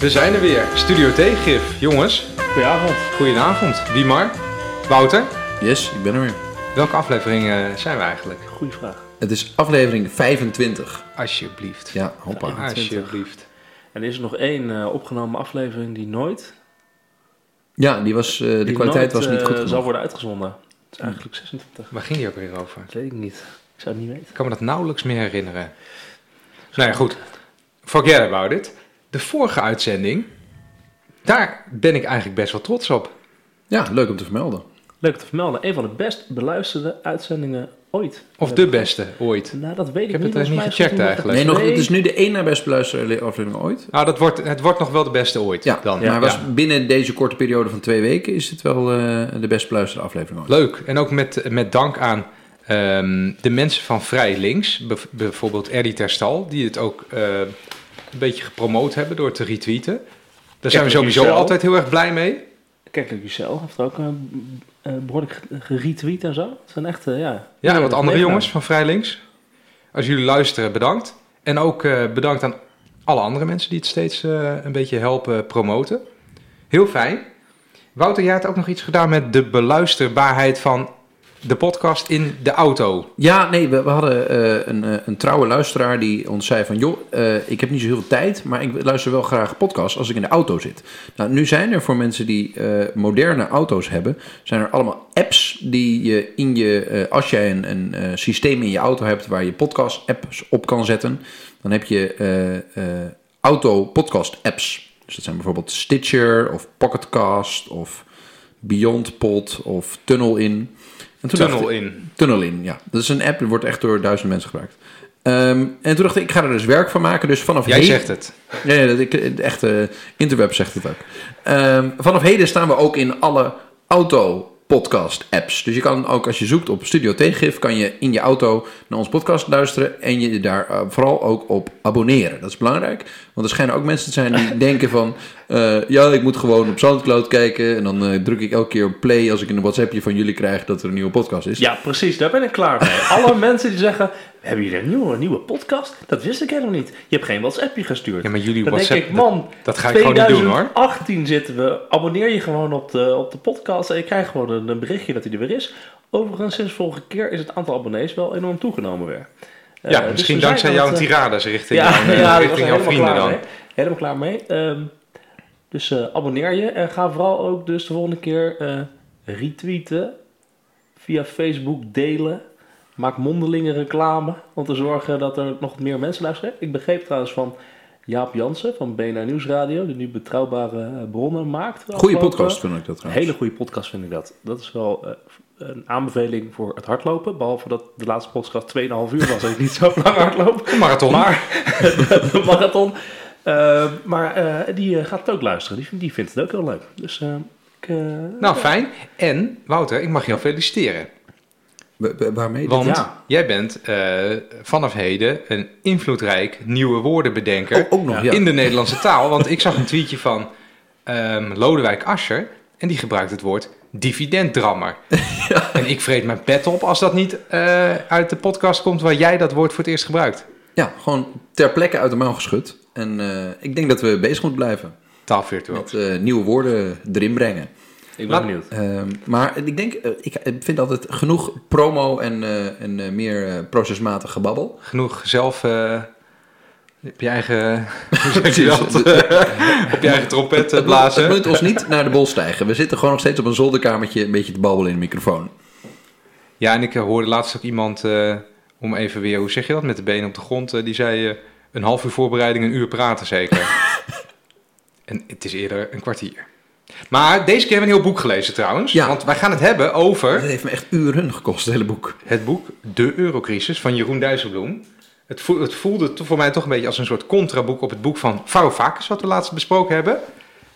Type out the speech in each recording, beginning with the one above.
We zijn er weer. Studio Tegengif. Jongens, Goedenavond. goedenavond. Wiemar, Wouter. Yes, ik ben er weer. Welke aflevering eh, zijn we eigenlijk? Goeie vraag. Het is aflevering 25. Alsjeblieft. Ja, hoppa. Ja, Alsjeblieft. En er is er nog één eh, opgenomen aflevering die nooit, Ja, die was, eh, de die kwaliteit nooit, was niet goed zal genoeg. worden uitgezonden. Het is eigenlijk 26. Waar ging die ook weer over? Dat weet ik niet. Ik zou het niet weten. Ik kan me dat nauwelijks meer herinneren. Nou ja, goed. Forget about it. De vorige uitzending, daar ben ik eigenlijk best wel trots op. Ja, leuk om te vermelden. Leuk te vermelden. Een van de best beluisterde uitzendingen ooit. Of de beste ooit. Nou, dat weet ik, Ik heb niet. het niet gecheckt eigenlijk. Nee, nog, het is nu de één na best beluisterde aflevering ooit. Nou, dat wordt, het wordt nog wel de beste ooit. Ja, dan. maar was Ja. binnen deze korte periode van twee weken is het wel eh, de best beluisterde aflevering ooit. Leuk. En ook met, met dank aan ehm, de mensen van Vrij Links. Bijvoorbeeld Eddie Terstal, die het ook eh, een beetje gepromoot hebben door te retweeten. Daar zijn we sowieso altijd heel erg blij mee. Kijk, Lucel heeft ook een eh, behoorlijk ge- geretweet en zo. Het zijn echt, eh, ja... Ja, en wat andere jongens van Vrij Links. Als jullie luisteren, bedankt. En ook eh, bedankt aan alle andere mensen die het steeds een beetje helpen promoten. Heel fijn. Wouter, jij had ook nog iets gedaan met de beluisterbaarheid van de podcast in de auto. Ja, nee, we, hadden eh, een, eh, een trouwe luisteraar die ons zei van... joh, eh, ik heb niet zo heel veel tijd, maar ik luister wel graag podcasts als ik in de auto zit. Nou, nu zijn er voor mensen die moderne auto's hebben... zijn er allemaal apps die je in je... als jij een, een systeem in je auto hebt waar je podcast-apps op kan zetten... dan heb je auto-podcast-apps. Dus dat zijn bijvoorbeeld Stitcher of Pocketcast of BeyondPod of TunnelIn... En toen dacht Tunnel ik- in. Tunnel in, ja. Dat is een app, die wordt echt door duizenden mensen gebruikt. Ehm, en toen dacht ik, ik ga er dus werk van maken. Dus vanaf Jij heden- zegt het. Ja, ja, dat ik, de echte interweb zegt het ook. Ehm, vanaf heden staan we ook in alle auto-podcast apps. Dus je kan ook, als je zoekt op Studio Tegengif, kan je in je auto naar ons podcast luisteren en je daar eh, vooral ook op abonneren. Dat is belangrijk, want er schijnen ook mensen te zijn die denken van, eh, ja, ik moet gewoon op Soundcloud kijken en dan eh, druk ik elke keer op play als ik een WhatsAppje van jullie krijg dat er een nieuwe podcast is. Ja, precies. Daar ben ik klaar mee. Alle mensen die zeggen, hebben jullie een nieuwe, nieuwe podcast? Dat wist ik helemaal niet. Je hebt geen WhatsAppje gestuurd. Ja, maar jullie Dan WhatsApp... denk ik, man, dat ga ik gewoon niet doen, hoor. 2018 zitten we. Abonneer je gewoon op de, op de podcast en je krijgt gewoon een, een berichtje dat hij er weer is. Overigens, sinds vorige keer is het aantal abonnees wel enorm toegenomen weer. Eh, Ja, dus misschien dankzij jouw eh, tirades richting, ja, eh, ja, richting jouw vrienden dan. mee. Helemaal klaar mee. Ehm, dus eh, abonneer je en ga vooral ook dus de volgende keer eh, retweeten, via Facebook delen. Maak mondelinge reclame om te zorgen dat er nog meer mensen luisteren. Ik begreep trouwens van Jaap Jansen van BNR Nieuwsradio, die nu betrouwbare eh, bronnen maakt. Afgelopen- podcast vind ik dat Een trouwens. hele goede podcast vind ik dat. Dat is wel eh, een aanbeveling voor het hardlopen. Behalve dat de laatste podcast 2,5 uur was en ik niet zo lang hardloop. Marathon. Maar de marathon. Eh, maar die gaat het ook luisteren. Die, die vindt het ook heel leuk. Dus ik, Nou, fijn. En, Wouter, ik mag jou feliciteren. Wa- wa- Waarmee? Want Ja. jij bent eh, vanaf heden een invloedrijk nieuwe woordenbedenker Oh, ook nog, Ja. ja. in de Nederlandse taal. Want ik zag een tweetje van ehm, Lodewijk Asscher en die gebruikt het woord dividenddrammer. En ik vreet mijn pet op als dat niet eh, uit de podcast komt waar jij dat woord voor het eerst gebruikt. Ja, gewoon ter plekke uit de mouw geschud. En eh, ik denk dat we bezig moeten blijven Taalvirtuoos. met nieuwe woorden erin brengen. Ik ben Laat- benieuwd. Ehm, maar ik denk, eh, ik vind altijd genoeg promo en, eh, en eh, meer procesmatig gebabbel. Genoeg zelf eh, op je eigen, hoe zeg je dat? op je eigen trompet Het blazen. moet ons niet naar de bol stijgen. We zitten gewoon nog steeds op een zolderkamertje een beetje te babbelen in de microfoon. Ja, en ik hoorde laatst ook iemand, eh, om even weer, hoe zeg je dat, met de benen op de grond, die zei eh, een half uur voorbereiding, een uur praten zeker. en het is eerder een kwartier. Maar deze keer hebben we een heel boek gelezen trouwens, Ja. want wij gaan het hebben Het over heeft me echt uren gekost, het hele boek. het boek De Eurocrisis van Jeroen Dijsselbloem. Het, voel- het voelde voor mij toch een beetje als een soort contraboek op het boek van Varoufakis, wat we laatst besproken hebben.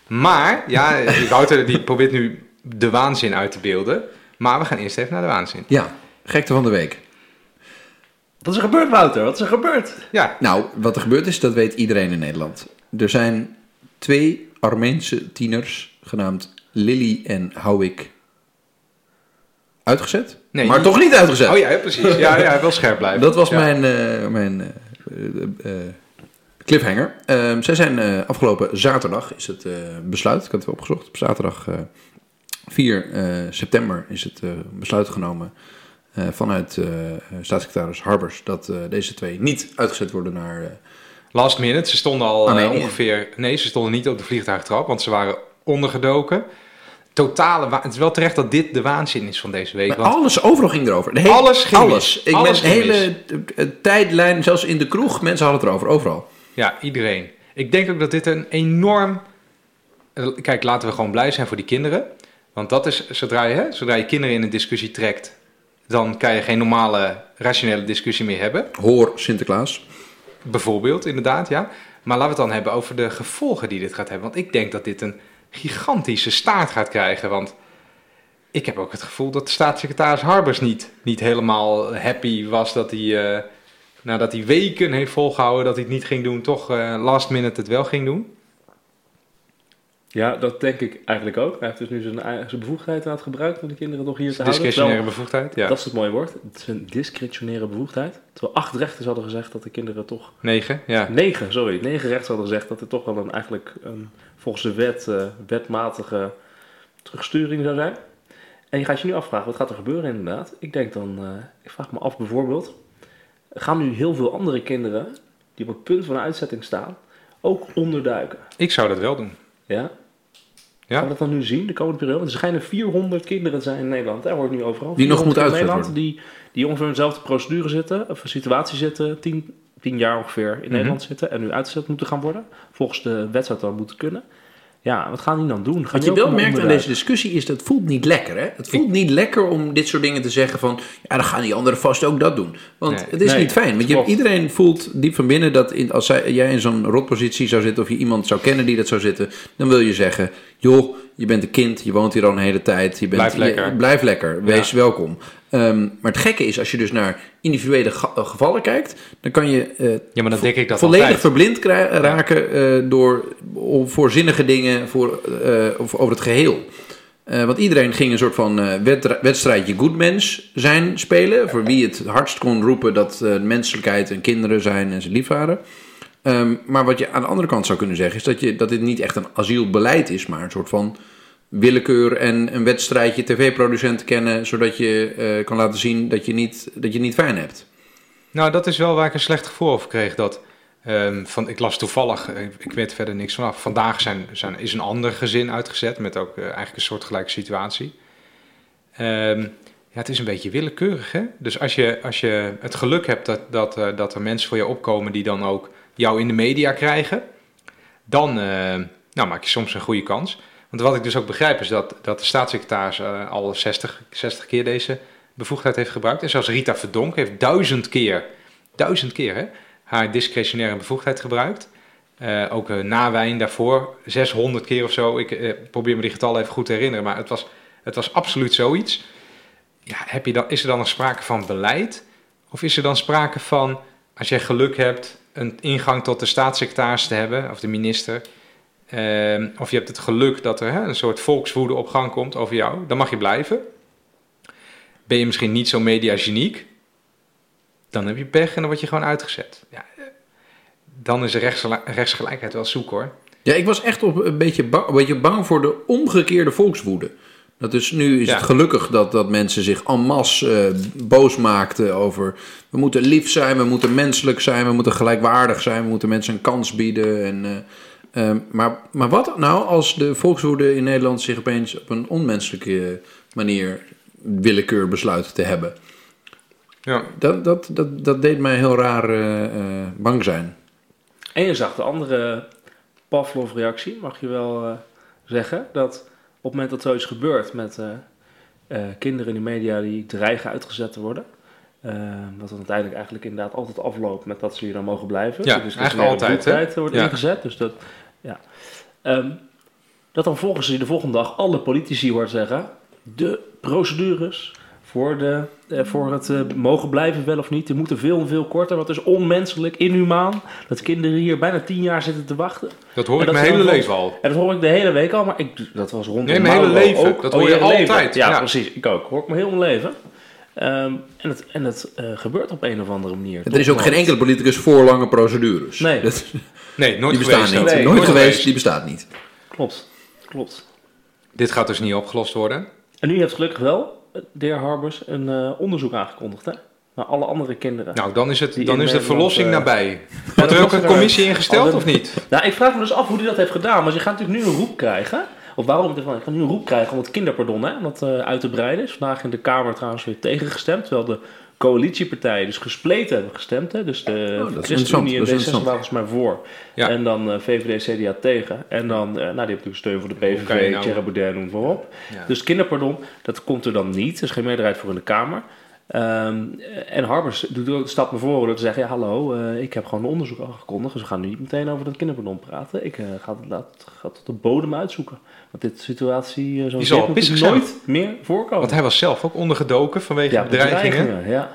Maar, ja, die Wouter die probeert nu de waanzin uit te beelden. Maar we gaan eerst even naar de waanzin. Ja, gekte van de week. Wat is er gebeurd, Wouter? Wat is er gebeurd? Ja, Nou, wat er gebeurd is, dat weet iedereen in Nederland. Er zijn twee Armeense tieners, genaamd Lily en Houwik, uitgezet. Nee, maar toch niet uitgezet. Oh ja, ja, precies. Ja, ja, wel scherp blijven. Dat was Ja. mijn, eh, mijn eh, eh, cliffhanger. Ehm, zij zijn afgelopen zaterdag, is het besluit, ik had het opgezocht, op zaterdag eh 4 eh, september is het besluit genomen vanuit staatssecretaris Harbers dat deze twee niet uitgezet worden naar... Last minute, ze stonden al ongeveer... Nee, ze stonden niet op de vliegtuigtrap, want ze waren ondergedoken. Totale wa- Het is wel terecht dat dit de waanzin is van deze week. maar Want alles overal ging erover. De hele- Alles ging alles. mis. Ik Alles ben de ging hele eh, tijdlijn, zelfs in de kroeg, mensen hadden het erover, overal. ja, iedereen. Ik denk ook dat dit een enorm... eh, Kijk, laten we gewoon blij zijn voor die kinderen. Want dat is, zodra je, hè, zodra je kinderen in een discussie trekt... dan kan je geen normale, rationele discussie meer hebben. Hoor Sinterklaas. Bijvoorbeeld, inderdaad, ja. Maar laten we het dan hebben over de gevolgen die dit gaat hebben. Want ik denk dat dit een gigantische staart gaat krijgen. Want ik heb ook het gevoel dat de staatssecretaris Harbers niet, niet helemaal happy was dat hij, eh, nadat hij weken heeft volgehouden dat hij het niet ging doen, toch eh, last minute het wel ging doen. Ja, dat denk ik eigenlijk ook. Hij heeft dus nu zijn, eigen- zijn bevoegdheid aan het gebruiken om de kinderen toch hier te houden. Discretionaire Terwijl- bevoegdheid, ja. Dat is het mooie woord. Het is een discretionaire bevoegdheid. Terwijl acht rechters hadden gezegd dat de kinderen toch... Negen, ja. Negen, sorry. Negen rechters hadden gezegd dat het toch wel een, eigenlijk een, volgens de wet eh, wetmatige terugsturing zou zijn. En je gaat je nu afvragen, wat gaat er gebeuren inderdaad? Ik denk dan, eh, ik vraag me af bijvoorbeeld... Gaan nu heel veel andere kinderen die op het punt van een uitzetting staan... ook onderduiken? Ik zou dat wel doen. Ja? Ja. Gaan we dat dan nu zien, de komende periode? Want er schijnen 400 kinderen te zijn in Nederland. Daar hoort nu overal. Die nog 400 moeten in uitgezet Nederland die, die ongeveer in dezelfde procedure zitten, of een situatie zitten, 10, 10 jaar ongeveer in Nederland zitten en nu uitgezet moeten gaan worden. Volgens de wet zou dan moeten kunnen. Ja, wat gaan die dan doen? Gaan Wat je wel merkt aan deze discussie is dat het voelt niet lekker. Hè? Het voelt niet lekker om dit soort dingen te zeggen van... ja, dan gaan die anderen vast ook dat doen. Want Nee. het is Nee, niet fijn. Want je, iedereen voelt diep van binnen dat in, als zij, jij in zo'n rotpositie zou zitten... of je iemand zou kennen die dat zou zitten... dan wil je zeggen, joh, je bent een kind, je woont hier al een hele tijd. Je bent, Blijf lekker. Je, blijf lekker, wees welkom. Ehm, maar het gekke is, als je dus naar individuele eh, gevallen kijkt... dan kan je eh, Ja, maar dan denk ik dat volledig altijd. verblind raken eh, door om- voor zinnige dingen voor, over het geheel. Eh, want iedereen ging een soort van wedstrijdje goedmens zijn spelen. Voor wie het hardst kon roepen dat menselijkheid en kinderen zijn en ze lief Ehm, maar wat je aan de andere kant zou kunnen zeggen is dat, je, dat dit niet echt een asielbeleid is, maar een soort van willekeur en een wedstrijdje tv-producenten kennen, zodat je eh, kan laten zien dat je, niet, dat je niet fijn hebt. Nou, dat is wel waar ik een slecht gevoel over kreeg. Dat, ehm, van, ik las toevallig, eh, ik weet verder niks vanaf. Vandaag zijn, zijn, is een ander gezin uitgezet met ook eh, eigenlijk een soortgelijke situatie. Ehm, ja, het is een beetje willekeurig, hè? Dus als je, als je het geluk hebt dat, dat, dat er mensen voor je opkomen die dan ook jou in de media krijgen, dan eh, nou, maak je soms een goede kans. Want wat ik dus ook begrijp is dat, dat de staatssecretaris eh, al 60, 60 keer deze bevoegdheid heeft gebruikt. En zelfs Rita Verdonk heeft duizend keer, duizend keer hè, haar discretionaire bevoegdheid gebruikt. Eh, ook uh, Nawijn daarvoor, 600 keer of zo. Ik probeer me die getallen even goed te herinneren, maar het was, het was absoluut zoiets. Ja, heb je dan, is er dan nog sprake van beleid? Of is er dan sprake van, als jij geluk hebt, een ingang tot de staatssecretaris te hebben, of de minister... Uh, of je hebt het geluk dat er een soort volkswoede op gang komt over jou, dan mag je blijven. Ben je misschien niet zo mediageniek, dan heb je pech en dan word je gewoon uitgezet. Ja, dan is rechtsgelijkheid wel zoek hoor. Ja, ik was echt op een, beetje een beetje bang voor de omgekeerde volkswoede. Dat is, nu is Ja. het gelukkig dat, dat mensen zich en masse eh, boos maakten over... we moeten lief zijn, we moeten menselijk zijn, we moeten gelijkwaardig zijn... we moeten mensen een kans bieden. En, eh, eh, maar, maar wat nou als de volkswoede in Nederland zich opeens op een onmenselijke manier willekeur besluit te hebben? Ja. Dat, dat, dat, dat deed mij heel raar eh, eh, bang zijn. En je zag de andere Pavlov-reactie, mag je wel eh, zeggen. Dat het moment dat zoiets gebeurt met eh, eh, kinderen in de media die dreigen uitgezet te worden. eh, dat dan uiteindelijk eigenlijk inderdaad altijd afloopt met dat ze hier dan mogen blijven. Ja, dus eigenlijk altijd, hè? Tijd wordt Ja. ingezet. Dus dat, ja. Ehm, dat dan volgens je de volgende dag alle politici hoort zeggen... de procedures voor, de, eh, voor het eh, mogen blijven wel of niet... die moeten veel en veel korter. Want het is onmenselijk, inhumaan... dat kinderen hier bijna tien jaar zitten te wachten. Dat hoor ik dat mijn hele leven al. En dat hoor ik de hele week al, maar ik, dat was rondom Nee, mijn hele Mauro leven. ook. Dat Oh, hoor je hele leven. altijd, Ja, ja. precies. Ik ook. Hoor ik mijn hele leven. Ehm, en het, en het eh, gebeurt op een of andere manier. Er is ook geen enkele politicus voor lange procedures. Nee. Dat- Nee, nooit die bestaan geweest. niet. nooit, geweest, die bestaat niet. Klopt, klopt. Dit gaat dus niet opgelost worden. En nu heeft gelukkig wel de heer Harbers een eh, onderzoek aangekondigd, hè? Naar alle andere kinderen. Nou, dan is, het, Die dan is de verlossing eh, nabij. Wordt er ook een commissie ingesteld al- of niet? Nou, ik vraag me dus af hoe hij dat heeft gedaan. Maar je gaat natuurlijk nu een roep krijgen. Of waarom? Ik ga nu een roep krijgen om het kinderpardon hè, om dat eh, uit te breiden. Is vandaag in de Kamer trouwens weer tegengestemd. Terwijl de coalitiepartijen dus gespleten hebben gestemd. Hè. Dus de Oh, ChristenUnie en dat is D66 interessant. waren volgens mij voor. Ja. En dan eh, VVD, CDA tegen. En dan, eh, nou, die hebben natuurlijk steun voor de kan je PVV, nou- Thierry Baudet, noem maar op. Ja. Dus kinderpardon, dat komt er dan niet. Er is geen meerderheid voor in de Kamer. Ehm, en Harbers doet ook de stap naar voren door te zeggen... ja, hallo, eh, ik heb gewoon een onderzoek aangekondigd... dus we gaan nu niet meteen over dat kinderpardon praten. Ik eh, ga, het, laat, ga tot de bodem uitzoeken. Want dit situatie uh, zo Die zal zijn. nooit meer voorkomen. Want hij was zelf ook ondergedoken vanwege ja, bedreigingen. Ja.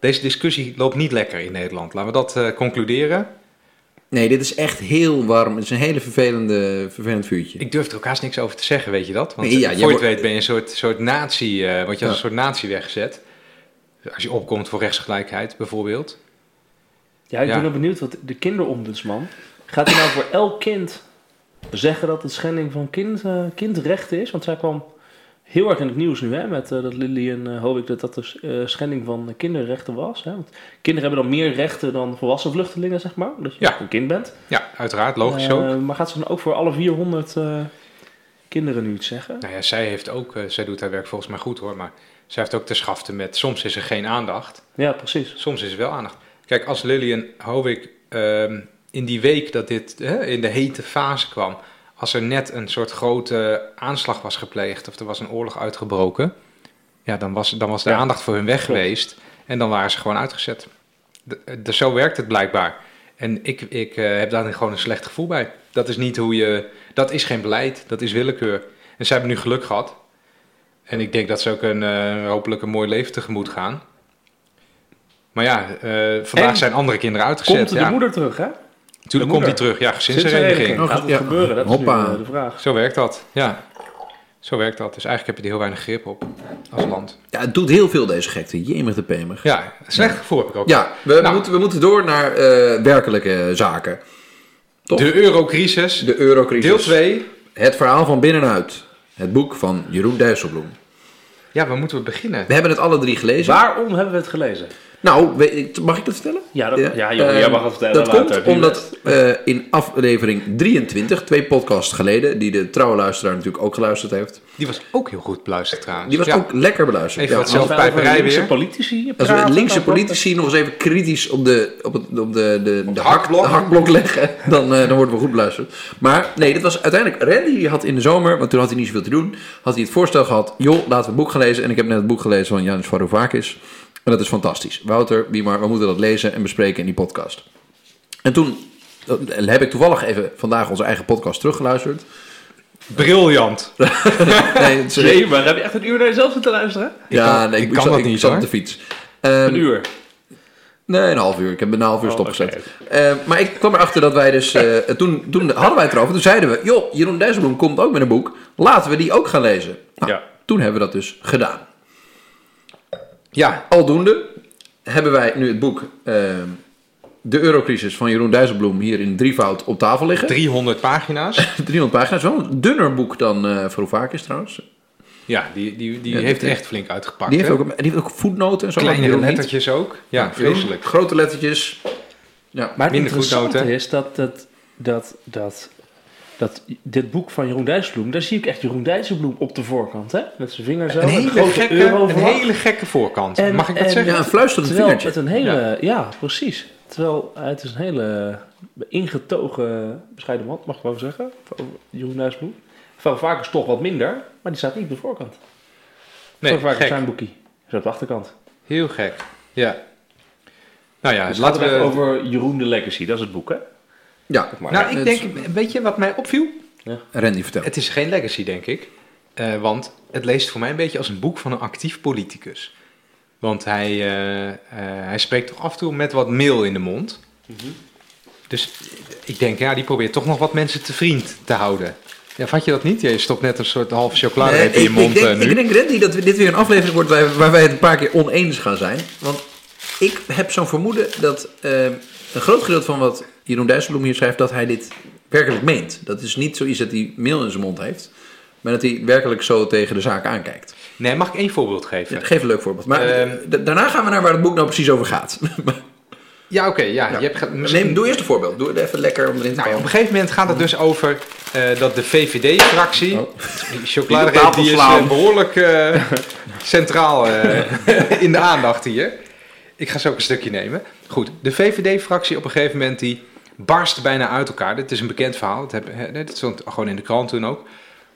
Deze discussie loopt niet lekker in Nederland. Laten we dat eh, concluderen. Nee, dit is echt heel warm. Het is een hele vervelende, vervelend vuurtje. Ik durf er ook haast niks over te zeggen, weet je dat? Want Nee, ja, voor je het wordt- weet ben je een soort, soort nazi, eh word je als Ja. een soort nazi weggezet. Als je opkomt voor rechtsgelijkheid bijvoorbeeld. Ja, ik Ja. ben wel benieuwd wat de kinderombudsman... gaat hij nou voor elk kind zeggen dat het schending van kind, eh, kindrechten is? Want zij kwam heel erg in het nieuws nu, hè, met eh, dat Lillian uh, Hoop ik dat dat dus eh, schending van kinderrechten was. Hè? Want kinderen hebben dan meer rechten dan volwassen vluchtelingen, zeg maar. Dat je Ja. een kind bent. Ja, uiteraard, logisch Eh, ook. Maar gaat ze dan ook voor alle 400 eh, kinderen nu iets zeggen? Nou ja, zij heeft ook, eh, zij doet haar werk volgens mij goed hoor, maar zij heeft ook te schaften met soms is er geen aandacht, Ja, precies. soms is er wel aandacht. Kijk, als Lillian Hovik ehm, in die week dat dit hè, in de hete fase kwam, als er net een soort grote aanslag was gepleegd of er was een oorlog uitgebroken, ja, dan was, dan was de Ja, aandacht voor hun weg klopt. geweest en dan waren ze gewoon uitgezet. De, de- zo werkt het blijkbaar. En ik, ik eh, heb daar gewoon een slecht gevoel bij. Dat is niet hoe je. Dat is geen beleid, dat is willekeur. En zij hebben nu geluk gehad. En ik denk dat ze ook een, eh, hopelijk een mooi leven tegemoet gaan. Maar ja, eh, vandaag En zijn andere kinderen uitgezet. Komt de ja. moeder terug, hè? Natuurlijk de komt hij moeder? terug. Ja, gezinshereniging. Gaat het ja. gebeuren? Dat is Hoppa. nu eh, de vraag. Zo werkt dat. Ja. Zo werkt dat. Dus eigenlijk heb je er heel weinig grip op als land. Ja, het doet heel veel deze gekte. Jemig de pemig. Ja, slecht gevoel heb ik ook. Ja, we, Nou. moeten, we moeten door naar eh, werkelijke zaken. toch? De eurocrisis, De eurocrisis. deel 2. Het verhaal van binnenuit. Het boek van Jeroen Dijsselbloem. Ja, waar moeten we beginnen? We hebben het alle drie gelezen. Waarom hebben we het gelezen? Nou, mag ik dat vertellen? Ja, dat, ja, joh, Eh, jij mag het vertellen. Dat later. komt omdat eh, in aflevering 23, twee podcasts geleden, die de trouwe luisteraar natuurlijk ook geluisterd heeft, Die was ook heel goed beluisterd trouwens. die was Ja. ook lekker beluisterd. Even Ja, wat zelfpijperij linkse weer. politici Als we linkse politici nog eens even kritisch op de, op het, op de, de, de, de hak- hakblok. de hakblok leggen, dan, eh, dan worden we goed beluisterd. Maar nee, dit was uiteindelijk Randy, die had in de zomer, want toen had hij niet zoveel te doen, had hij het voorstel gehad, joh, laten we het boek gaan lezen. En ik heb net het boek gelezen van Janis Varoufakis. En dat is fantastisch. Wouter, wie maar, we moeten dat lezen en bespreken in die podcast. En toen eh, heb ik toevallig even vandaag onze eigen podcast teruggeluisterd. Briljant. Nee, Nee, maar heb je echt een uur naar jezelf zitten luisteren? ja, nee, ik ik, kan zat, dat ik niet, zat hoor. op de fiets. Ehm, Een uur. Nee, een half uur. Ik heb een half uur Oh, stopgezet. Eh, maar ik kwam erachter dat wij dus... eh, toen, toen hadden wij het erover. Toen zeiden we... Joh, Jeroen Dijsselbloem komt ook met een boek. Laten we die ook gaan lezen. Nou, Ja. Toen hebben we dat dus gedaan. Ja, Aldoende hebben wij nu het boek... eh, de eurocrisis van Jeroen Dijsselbloem hier in drievoud op tafel liggen. 300 pagina's. 300 pagina's. Wel een dunner boek dan eh Varoufakis trouwens. Ja, die, die, die Ja, heeft die- echt flink uitgepakt. Die heeft ook, die heeft ook voetnoten en zo. Niet. lettertjes ook. Ja, vreselijk. Grote lettertjes. Ja. Maar het Minder interessante voetnoten. is dat, dat, dat, dat, dat dit boek van Jeroen Dijsselbloem, daar zie ik echt Jeroen Dijsselbloem op de voorkant, hè? Met zijn vinger zo. Een hele, grote gekke, een hele gekke voorkant. En- Mag ik dat en- zeggen? ja, een fluisterend Terwijl vingertje. het een hele, ja. precies. Terwijl het is een hele ingetogen, bescheiden man, mag ik wel zeggen, over Jeroen Dijsselbloem. Van vaak is toch wat minder, maar die staat niet op de voorkant. Nee, Van vaak gek. zijn boekie. Is op de achterkant. Heel gek. Ja. Nou ja, Dus laten laten we we... over Jeroen de Legacy, dat is het boek, hè? Ja, Maar Nou, ik het- denk, weet je wat mij opviel? Randy, vertel. Het is geen legacy, denk ik. Eh, want het leest voor mij een beetje als een boek van een actief politicus. Want hij, eh, eh, hij spreekt toch af en toe met wat meel in de mond. Dus ik denk, ja, die probeert toch nog wat mensen te vriend te houden. Ja, vat je dat niet? Je stopt net een soort halve chocolade Nee, in je mond ik, denk, nu. ik denk, Randy, dat we- dit weer een aflevering wordt waar, waar wij het een paar keer oneens gaan zijn. Want ik heb zo'n vermoeden dat eh, een groot gedeelte van wat Jeroen Dijsselbloem hier schrijft, dat hij dit werkelijk meent. Dat is niet zoiets dat hij mail in zijn mond heeft, maar dat hij werkelijk zo tegen de zaak aankijkt. Nee, mag ik één voorbeeld geven? Ja, geef een leuk voorbeeld. Maar Ehm, da- daarna gaan we naar waar het boek nou precies over gaat. Ja, oké. ja, Ja. Je hebt ge- misschien- Neem, doe eerst een voorbeeld. Doe het even lekker om erin te Nou, op een gegeven moment gaat het dus over eh, dat de VVD-fractie, Oh. die chocoladereep, Die is slaan. eh, behoorlijk eh, centraal eh, in de aandacht hier. Ik ga zo ook een stukje nemen. Goed, de VVD-fractie op een gegeven moment die barst bijna uit elkaar. Dit is een bekend verhaal, dat, heb, hè, dit stond gewoon in de krant toen ook.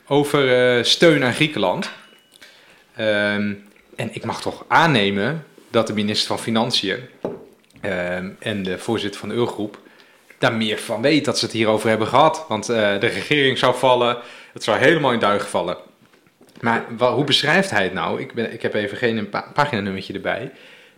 Over eh, steun aan Griekenland. Ehm, en ik mag toch aannemen dat de minister van Financiën en de voorzitter van de Eurogroep daar meer van weet dat ze het hierover hebben gehad. Want eh, de regering zou vallen, het zou helemaal in duigen vallen. Maar hoe beschrijft hij het nou? Ik, ben, ik heb even geen pa paginanummertje erbij.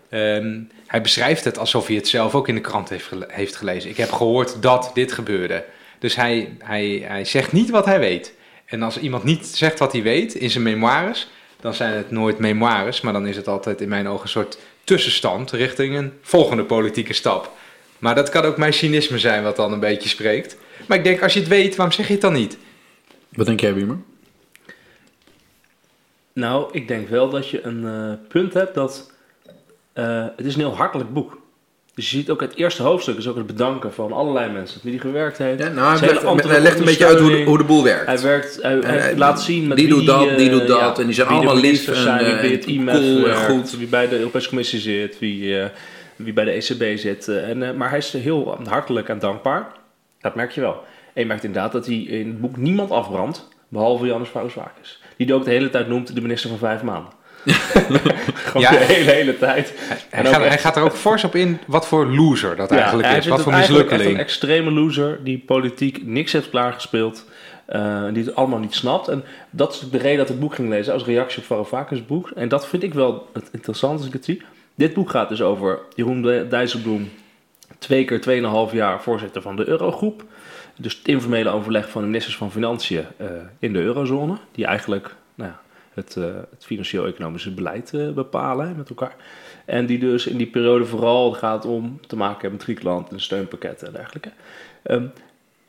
Ehm, hij beschrijft het alsof hij het zelf ook in de krant heeft, heeft gelezen. Ik heb gehoord dat dit gebeurde. Dus hij, hij, hij zegt niet wat hij weet. En als iemand niet zegt wat hij weet in zijn memoires, dan zijn het nooit memoires, maar dan is het altijd in mijn ogen een soort tussenstand richting een volgende politieke stap. Maar dat kan ook mijn cynisme zijn wat dan een beetje spreekt. Maar ik denk, als je het weet, waarom zeg je het dan niet? Wat denk jij, Wiemer? Nou, ik denk wel dat je een eh, punt hebt dat... eh, het is een heel hartelijk boek. Dus je ziet ook het eerste hoofdstuk is ook het bedanken van allerlei mensen met wie hij gewerkt heeft. Ja, nou, hij, legt- hij een beetje uit hoe de, hoe de boel werkt. Hij, werkt, hij, hij- laat zien met die wie doet dat, eh, die doet dat, ja, en die zijn allemaal lief en, zijn, wie eh, bij het IMF cool en werkt, goed. wie bij de Europese Commissie zit, wie, eh, wie bij de ECB zit. eh, en, eh, maar hij is heel hartelijk en dankbaar. Dat merk je wel. En je merkt inderdaad dat hij in het boek niemand afbrandt, behalve Janus Varoufakis. Die ook de hele tijd noemt de minister van vijf maanden. Gewoon Ja. de hele, hele tijd. Hij, gaat, echt- hij gaat er ook fors op in wat voor loser dat eigenlijk is. Wat voor mislukkeling. een extreme loser die politiek niks heeft klaargespeeld. eh, die het allemaal niet snapt. En dat is de reden dat ik het boek ging lezen als reactie op Varoufakis boek. En dat vind ik wel het interessant als ik het zie. Dit boek gaat dus over Jeroen Dij- Dijsselbloem. Twee keer 2,5 jaar voorzitter van de Eurogroep. Dus het informele overleg van de ministers van Financiën eh, in de eurozone. Die eigenlijk nou ja, het, eh, het financieel-economische beleid eh, bepalen met elkaar. En die dus in die periode vooral gaat om te maken hebben met Griekenland en steunpakketten en dergelijke. Ehm,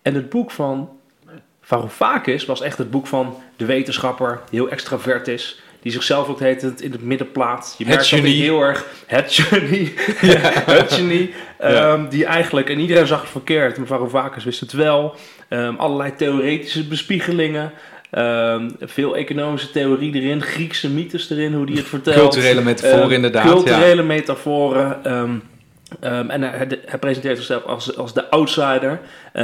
en het boek van Varoufakis was echt het boek van de wetenschapper die heel extravert is. Die zichzelf ook heet het in het midden plaatst. Je Het merkt dat hij genie. heel erg het genie. het genie. ehm, Die eigenlijk, en iedereen zag het verkeerd, maar Varoufakis wist het wel. Ehm, allerlei theoretische bespiegelingen. Ehm, veel economische theorie erin, Griekse mythes erin, hoe die het vertelt. Culturele metafoor Ehm, inderdaad. Culturele metaforen. ehm, en hij, hij presenteert zichzelf als, als de outsider.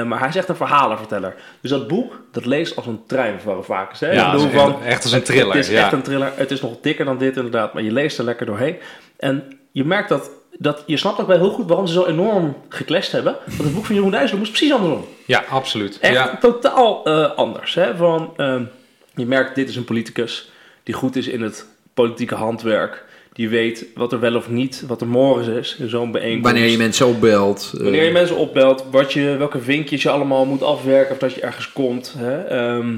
maar hij is echt een verhalenverteller. Dus dat boek, dat leest als een trein voor Vaakers. Hè? Ja, echt- van, echt als een het- thriller, Het is ja. echt een thriller. Het is nog dikker dan dit inderdaad. Maar je leest er lekker doorheen. En je merkt dat... dat je snapt ook wel heel goed waarom ze zo enorm geclashed hebben. Want het boek van Jeroen Dijsselbloem is precies andersom. Ja, absoluut. Echt Ja. totaal eh, anders. Hè? Van, ehm, je merkt, dit is een politicus die goed is in het politieke handwerk. Die weet wat er wel of niet, wat er morgen is in zo'n bijeenkomst. Wanneer je mensen opbelt. eh, Wanneer je mensen opbelt, wat je, welke vinkjes je allemaal moet afwerken of dat je ergens komt. Hè? Ehm,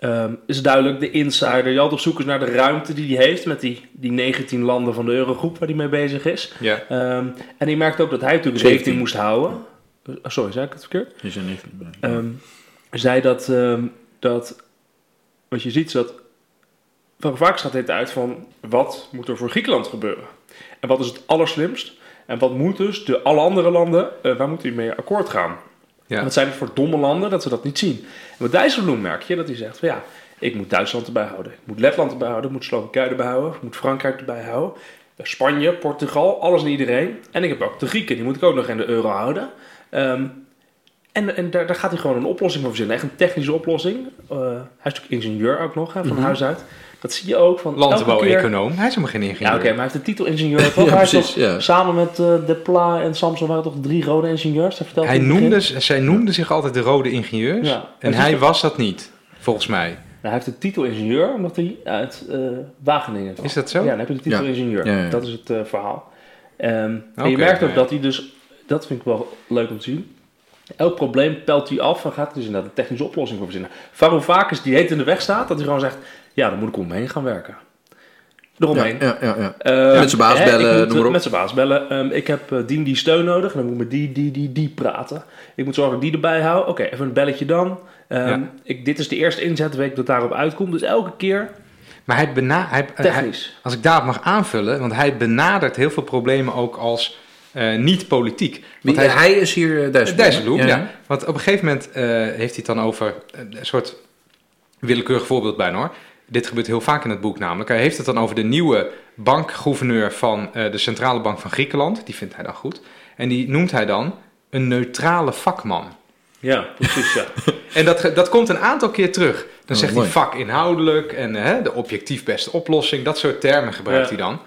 ehm, is duidelijk de insider. Je altijd op zoek is naar de ruimte die hij heeft met die, die 19 landen van de Eurogroep waar hij mee bezig is. Ja. Ehm, en hij merkt ook dat hij natuurlijk 17. rekening moest houden. Eh, Sorry, zei ik het verkeerd? is er niet. Ehm, zei dat, dat wat je ziet is dat van vaak gaat dit uit van wat moet er voor Griekenland gebeuren en wat is het allerslimst en wat moet dus de alle andere landen eh, waar moeten die mee akkoord gaan Ja. en wat zijn het voor domme landen dat ze dat niet zien en met Dijsselbloem merk je dat hij zegt van ja ik moet Duitsland erbij houden ik moet Letland erbij houden ik moet Slowakije erbij houden ik moet Frankrijk erbij houden eh, Spanje Portugal alles en iedereen en ik heb ook de Grieken die moet ik ook nog in de euro houden Ehm, en, en daar, daar gaat hij gewoon een oplossing voor verzinnen. Echt een technische oplossing. Eh, hij is natuurlijk ingenieur ook nog, hè, van Mhm. huis uit. Dat zie je ook. Van. Landbouw-econoom. Hij is helemaal geen ingenieur. Ja, oké, maar hij heeft de titel ingenieur. Ja, hij is precies, toch, ja. Samen met eh De Pla en Samson waren toch drie rode ingenieurs? Hij, vertelde Hij noemde, zij noemden zich altijd de rode ingenieurs. Ja. En Dat hij was dat niet, volgens mij. Nou, hij heeft de titel ingenieur omdat hij uit eh, Wageningen. Is dat zo? Ja, dan heb je de titel ingenieur. Dat is het eh, verhaal. Ehm, en je merkt ook dat hij dus... Dat vind ik wel leuk om te zien. Elk probleem pelt hij af en gaat dus inderdaad een technische oplossing voor verzinnen. Varoufakis die heet in de weg staat, dat hij gewoon zegt, ja, dan moet ik omheen gaan werken. Ja, Eromheen. ja, ja, ja. Eh, Met zijn baas hè, bellen, ik moet, noem maar op. Met zijn baas bellen. Ehm, ik heb eh, die die steun nodig. En dan moet ik met die, die, die, die praten. Ik moet zorgen dat ik die erbij hou. Oké, even een belletje dan. Ehm, Ja. ik, dit is de eerste inzet, weet ik dat daarop uitkomt. Dus elke keer Maar hij bena hij, hij- technisch. als ik daarop mag aanvullen, want hij benadert heel veel problemen ook als eh, niet politiek. Want hij, hij, is hier uh, Dijsselbloem, ja. Want op een gegeven moment eh, heeft hij het dan over een soort willekeurig voorbeeld bijna hoor. Dit gebeurt heel vaak in het boek namelijk. Hij heeft het dan over de nieuwe bankgouverneur van eh, de Centrale Bank van Griekenland. Die vindt hij dan goed. En die noemt hij dan een neutrale vakman. Ja, precies, ja. En dat, dat komt een aantal keer terug. Dan Oh, zegt mooi. hij vakinhoudelijk en eh, de objectief beste oplossing. Dat soort termen gebruikt Ja. hij dan.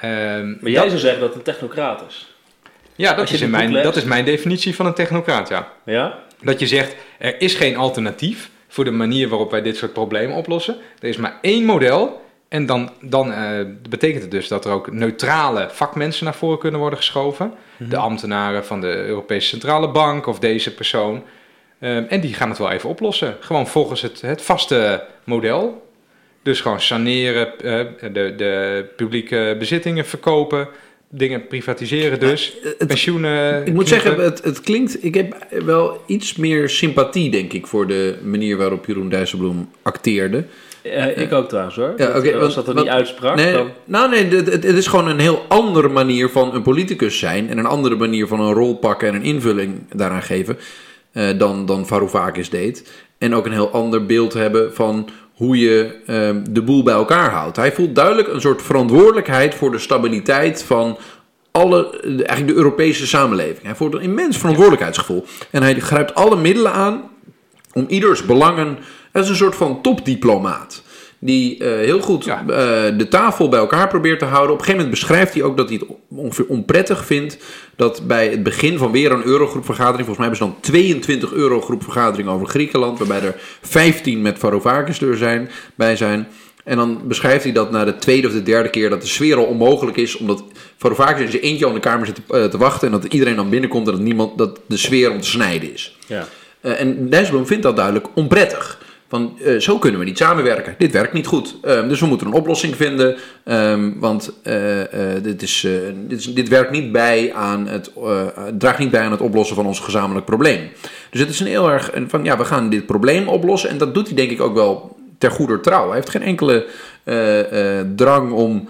Ehm, Maar jij dat- zou zeggen dat het een technocraat is. ja, dat is, in mijn, dat is mijn definitie van een technocraat, ja. Ja? Dat je zegt, er is geen alternatief voor de manier waarop wij dit soort problemen oplossen. Er is maar één model. En dan, dan eh, betekent het dus dat er ook neutrale vakmensen naar voren kunnen worden geschoven. De ambtenaren van de Europese Centrale Bank of deze persoon. Ehm, en die gaan het wel even oplossen. Gewoon volgens het, het vaste model. Dus gewoon saneren, eh, de, de publieke bezittingen verkopen, dingen privatiseren dus. het- Pensioenen. Ik moet zeggen, het, het klinkt... Ik heb wel iets meer sympathie, denk ik, voor de manier waarop Jeroen Dijsselbloem acteerde. Eh, ik ook trouwens hoor. Ja, Dat, oké, eh, als want- dat er want- niet uitsprak, Nee, dan... nou nee, het, het- het is gewoon een heel andere manier van een politicus zijn. En een andere manier van een rol pakken en een invulling daaraan geven. eh, dan, dan Varoufakis deed. En ook een heel ander beeld hebben van hoe je ehm, de boel bij elkaar houdt. Hij voelt duidelijk een soort verantwoordelijkheid voor de stabiliteit van alle, de- eigenlijk de Europese samenleving. Hij voelt een immens verantwoordelijkheidsgevoel. En hij grijpt alle middelen aan om ieders belangen. Hij is een soort van topdiplomaat. Die eh, heel goed Ja. eh, de tafel bij elkaar probeert te houden. Op een gegeven moment beschrijft hij ook dat hij het ongeveer onprettig vindt. dat bij het begin van weer een Eurogroepvergadering. volgens mij hebben ze dan 22 Eurogroepvergaderingen over Griekenland. waarbij er 15 met Varoufakis er zijn, bij zijn. En dan beschrijft hij dat na de tweede of de derde keer dat de sfeer al onmogelijk is. Omdat Varoufakis in zijn eentje al in de kamer zit te, eh, te wachten. En dat iedereen dan binnenkomt en dat, niemand, dat de sfeer om te snijden is. Ja. En Dijsselbloem vindt dat duidelijk onprettig. Van, eh, zo kunnen we niet samenwerken. Dit werkt niet goed. Eh, dus we moeten een oplossing vinden. Ehm, want eh, eh, dit, is, dit, is, dit werkt niet bij aan het, draagt niet bij aan het oplossen van ons gezamenlijk probleem. Dus het is een heel erg van ja, we gaan dit probleem oplossen. En dat doet hij denk ik ook wel ter goeder trouw. Hij heeft geen enkele drang om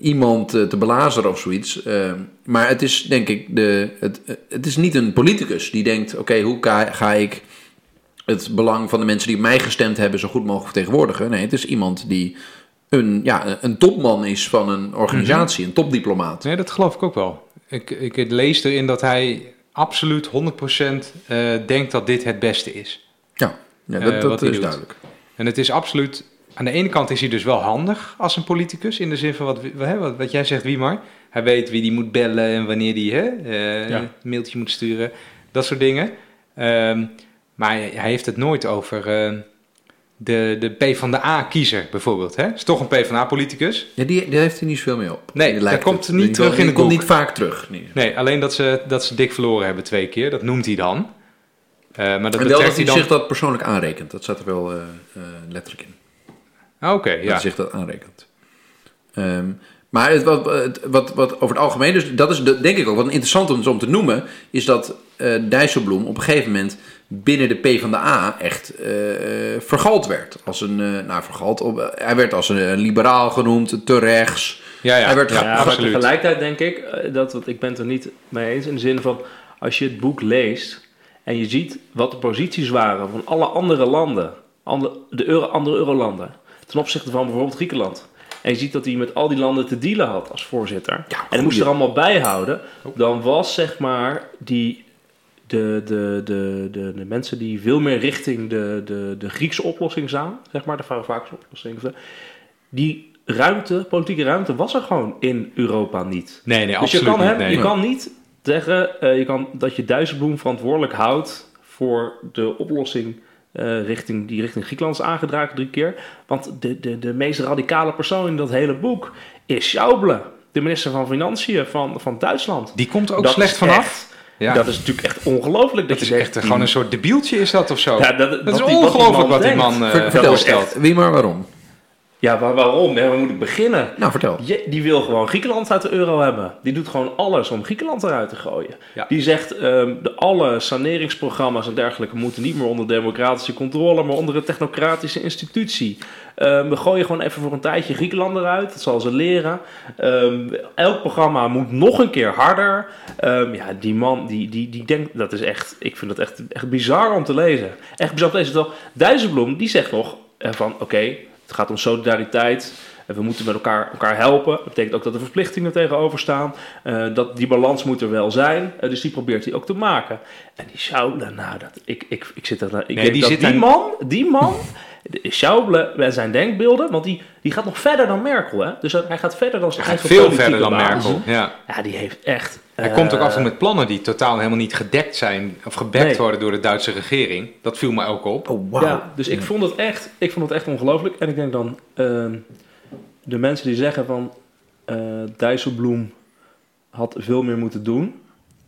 iemand te belazeren of zoiets. Eh, maar het is denk ik, de, het, het is niet een politicus die denkt: oké, hoe ga, ga ik het belang van de mensen die mij gestemd hebben zo goed mogelijk vertegenwoordigen? Nee, het is iemand die een, ja, een topman is van een organisatie, een topdiplomaat. Nee, dat geloof ik ook wel. Ik, ik lees erin dat hij absoluut 100% eh, denkt dat dit het beste is. Ja, ja Eh, dat, hij is doet. duidelijk. En het is absoluut... Aan de ene kant is hij dus wel handig als een politicus. In de zin van wat, wat, wat jij zegt, Wiemar. Hij weet wie die moet bellen en wanneer die hè, eh, Ja. een mailtje moet sturen. Dat soort dingen. Ehm, maar hij, heeft het nooit over eh, de, de P van de A-kiezer bijvoorbeeld. Hè? Is toch een P van A-politicus? Ja, die, daar heeft hij niet zoveel mee op. Nee, Die dat komt niet Die- terug in die het komt niet vaak terug. Nee. Nee, alleen dat ze, dat ze dik verloren hebben twee keer. Dat noemt hij dan. Eh, maar dat en wel dat hij hij dan... zich dat persoonlijk aanrekent. Dat staat er wel eh, letterlijk in. Ah, Oké, dat ja. hij zich dat aanrekent. Ehm, maar het, wat, het- wat, wat over het algemeen, dus dat is de- denk ik ook wat interessant om, om te noemen, is dat eh Dijsselbloem op een gegeven moment binnen de P van de A echt eh, vergald werd. Als een, eh, nou vergald, op, hij werd als een, liberaal genoemd, te rechts. Ja, ja, Hij werd ja, Ja, maar absoluut. tegelijkertijd denk ik, dat, want ik ben het er niet mee eens in de zin van, als je het boek leest en je ziet wat de posities waren van alle andere landen, andere, de euro, andere eurolanden, ten opzichte van bijvoorbeeld Griekenland. En je ziet dat hij met al die landen te dealen had als voorzitter. en hij moest er allemaal bij houden. Dan was zeg maar die, de, de, de, de, de mensen die veel meer richting de, de, de Griekse oplossing zagen, zeg maar, de Varoufakis oplossing, die ruimte, politieke ruimte, was er gewoon in Europa niet. Nee, nee, Dus je absoluut kan, niet. hem, nee. je kan niet zeggen eh, je kan, dat je Dijsselbloem verantwoordelijk houdt voor de oplossing eh, richting, die richting Griekenland is aangedragen drie keer. Want de, de, de meest radicale persoon in dat hele boek is Schauble, de minister van Financiën van, van Duitsland. Die komt er ook Dat slecht vanaf. Ja. Dat is natuurlijk echt ongelooflijk. Dat je is echt die- gewoon een soort debieltje is dat of zo. Ja, dat, dat wat is wat die ongelooflijk wat die man eh, Ver- vertel eens, voorstelt. wie maar waarom? Ja, maar waarom? Ja, waar moet ik beginnen? Nou, vertel. Je- die wil gewoon Griekenland uit de euro hebben. Die doet gewoon alles om Griekenland eruit te gooien. Ja. Die zegt, ehm, de, alle saneringsprogramma's en dergelijke moeten niet meer onder democratische controle, maar onder een technocratische institutie. Ehm, we gooien gewoon even voor een tijdje Griekenland eruit. Dat zal ze leren. Ehm, elk programma moet nog een keer harder. Ja, die man, die, die, die denkt, dat is echt, ik vind dat echt, echt bizar om te lezen. Echt bizar om te lezen. Terwijl Dijsselbloem, die zegt nog eh, van, oké, het gaat om solidariteit. En we moeten met elkaar, elkaar helpen. Dat betekent ook dat er verplichtingen tegenover staan. Eh, dat die balans moet er wel zijn. Eh, dus die probeert hij ook te maken. En die Schauble, nou, dat, ik, ik, ik zit er... Ik Nee, die dat zit die daar- man, die man... de Schauble met zijn denkbeelden, want die, die gaat nog verder dan Merkel. Hè? Dus hij gaat verder dan zijn Hij gaat eigen veel verder dan basis. Merkel. Ja. Ja, die heeft echt... Hij eh, komt ook af en toe met plannen die totaal helemaal niet gedekt zijn of gebackt Nee. worden door de Duitse regering. Dat viel me ook op. Oh. Ja, dus ik vond het echt, ik vond het echt ongelooflijk. En ik denk dan, ehm, de mensen die zeggen van eh Dijsselbloem had veel meer moeten doen,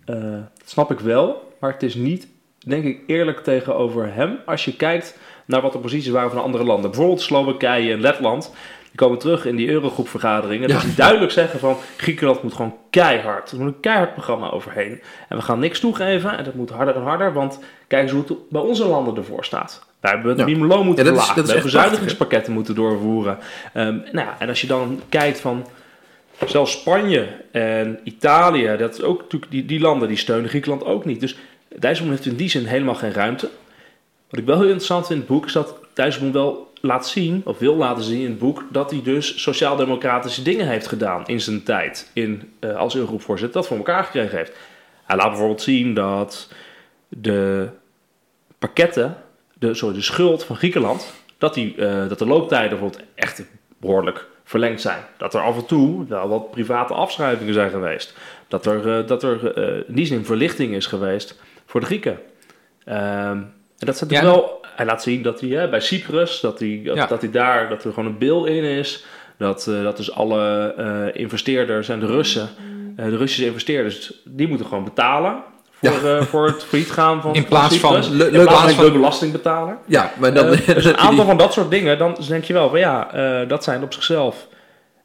eh, dat snap ik wel. Maar het is niet, denk ik, eerlijk tegenover hem als je kijkt naar wat de posities waren van andere landen. Bijvoorbeeld Slowakije en Letland. Die komen terug in die Eurogroepvergaderingen. Ja. Dat die duidelijk zeggen van Griekenland moet gewoon keihard. Er moet een keihard programma overheen. En we gaan niks toegeven en dat moet harder en harder. Want kijk eens hoe het bij onze landen ervoor staat. Daar hebben we het Ja. minimumloon moeten Ja, verlagen. we hebben bezuinigingspakketten moeten doorvoeren. Ehm, nou ja, en als je dan kijkt van... Zelfs Spanje en Italië, dat is ook natuurlijk die, die landen die steunen Griekenland ook niet. Dus Dijsselbloem heeft in die zin helemaal geen ruimte. Wat ik wel heel interessant vind in het boek is dat Dijsselbloem wel laat zien, of wil laten zien in het boek, dat hij dus sociaal-democratische dingen heeft gedaan in zijn tijd in, eh, als Eurogroepvoorzitter, dat voor elkaar gekregen heeft. Hij laat bijvoorbeeld zien dat de pakketten, de, sorry, de schuld van Griekenland, dat, die, eh, dat de looptijden bijvoorbeeld echt behoorlijk verlengd zijn. Dat er af en toe wel wat private afschrijvingen zijn geweest. Dat er, eh, dat er eh, in die zin verlichting is geweest voor de Grieken. Ehm, en dat Ja, natuurlijk wel. Hij laat zien dat hij hè, bij Cyprus, dat hij, dat, Ja. dat hij daar, dat er gewoon een bil in is. Dat, dat dus alle investeerders en de Russen, de Russische investeerders, die moeten gewoon betalen. Voor, eh, voor het failliet gaan van In plaats van- le- in plaats van de belastingbetaler. Ja, maar dan... Eh, dus een aantal van dat soort dingen, dan denk je wel van ja, eh, dat zijn op zichzelf.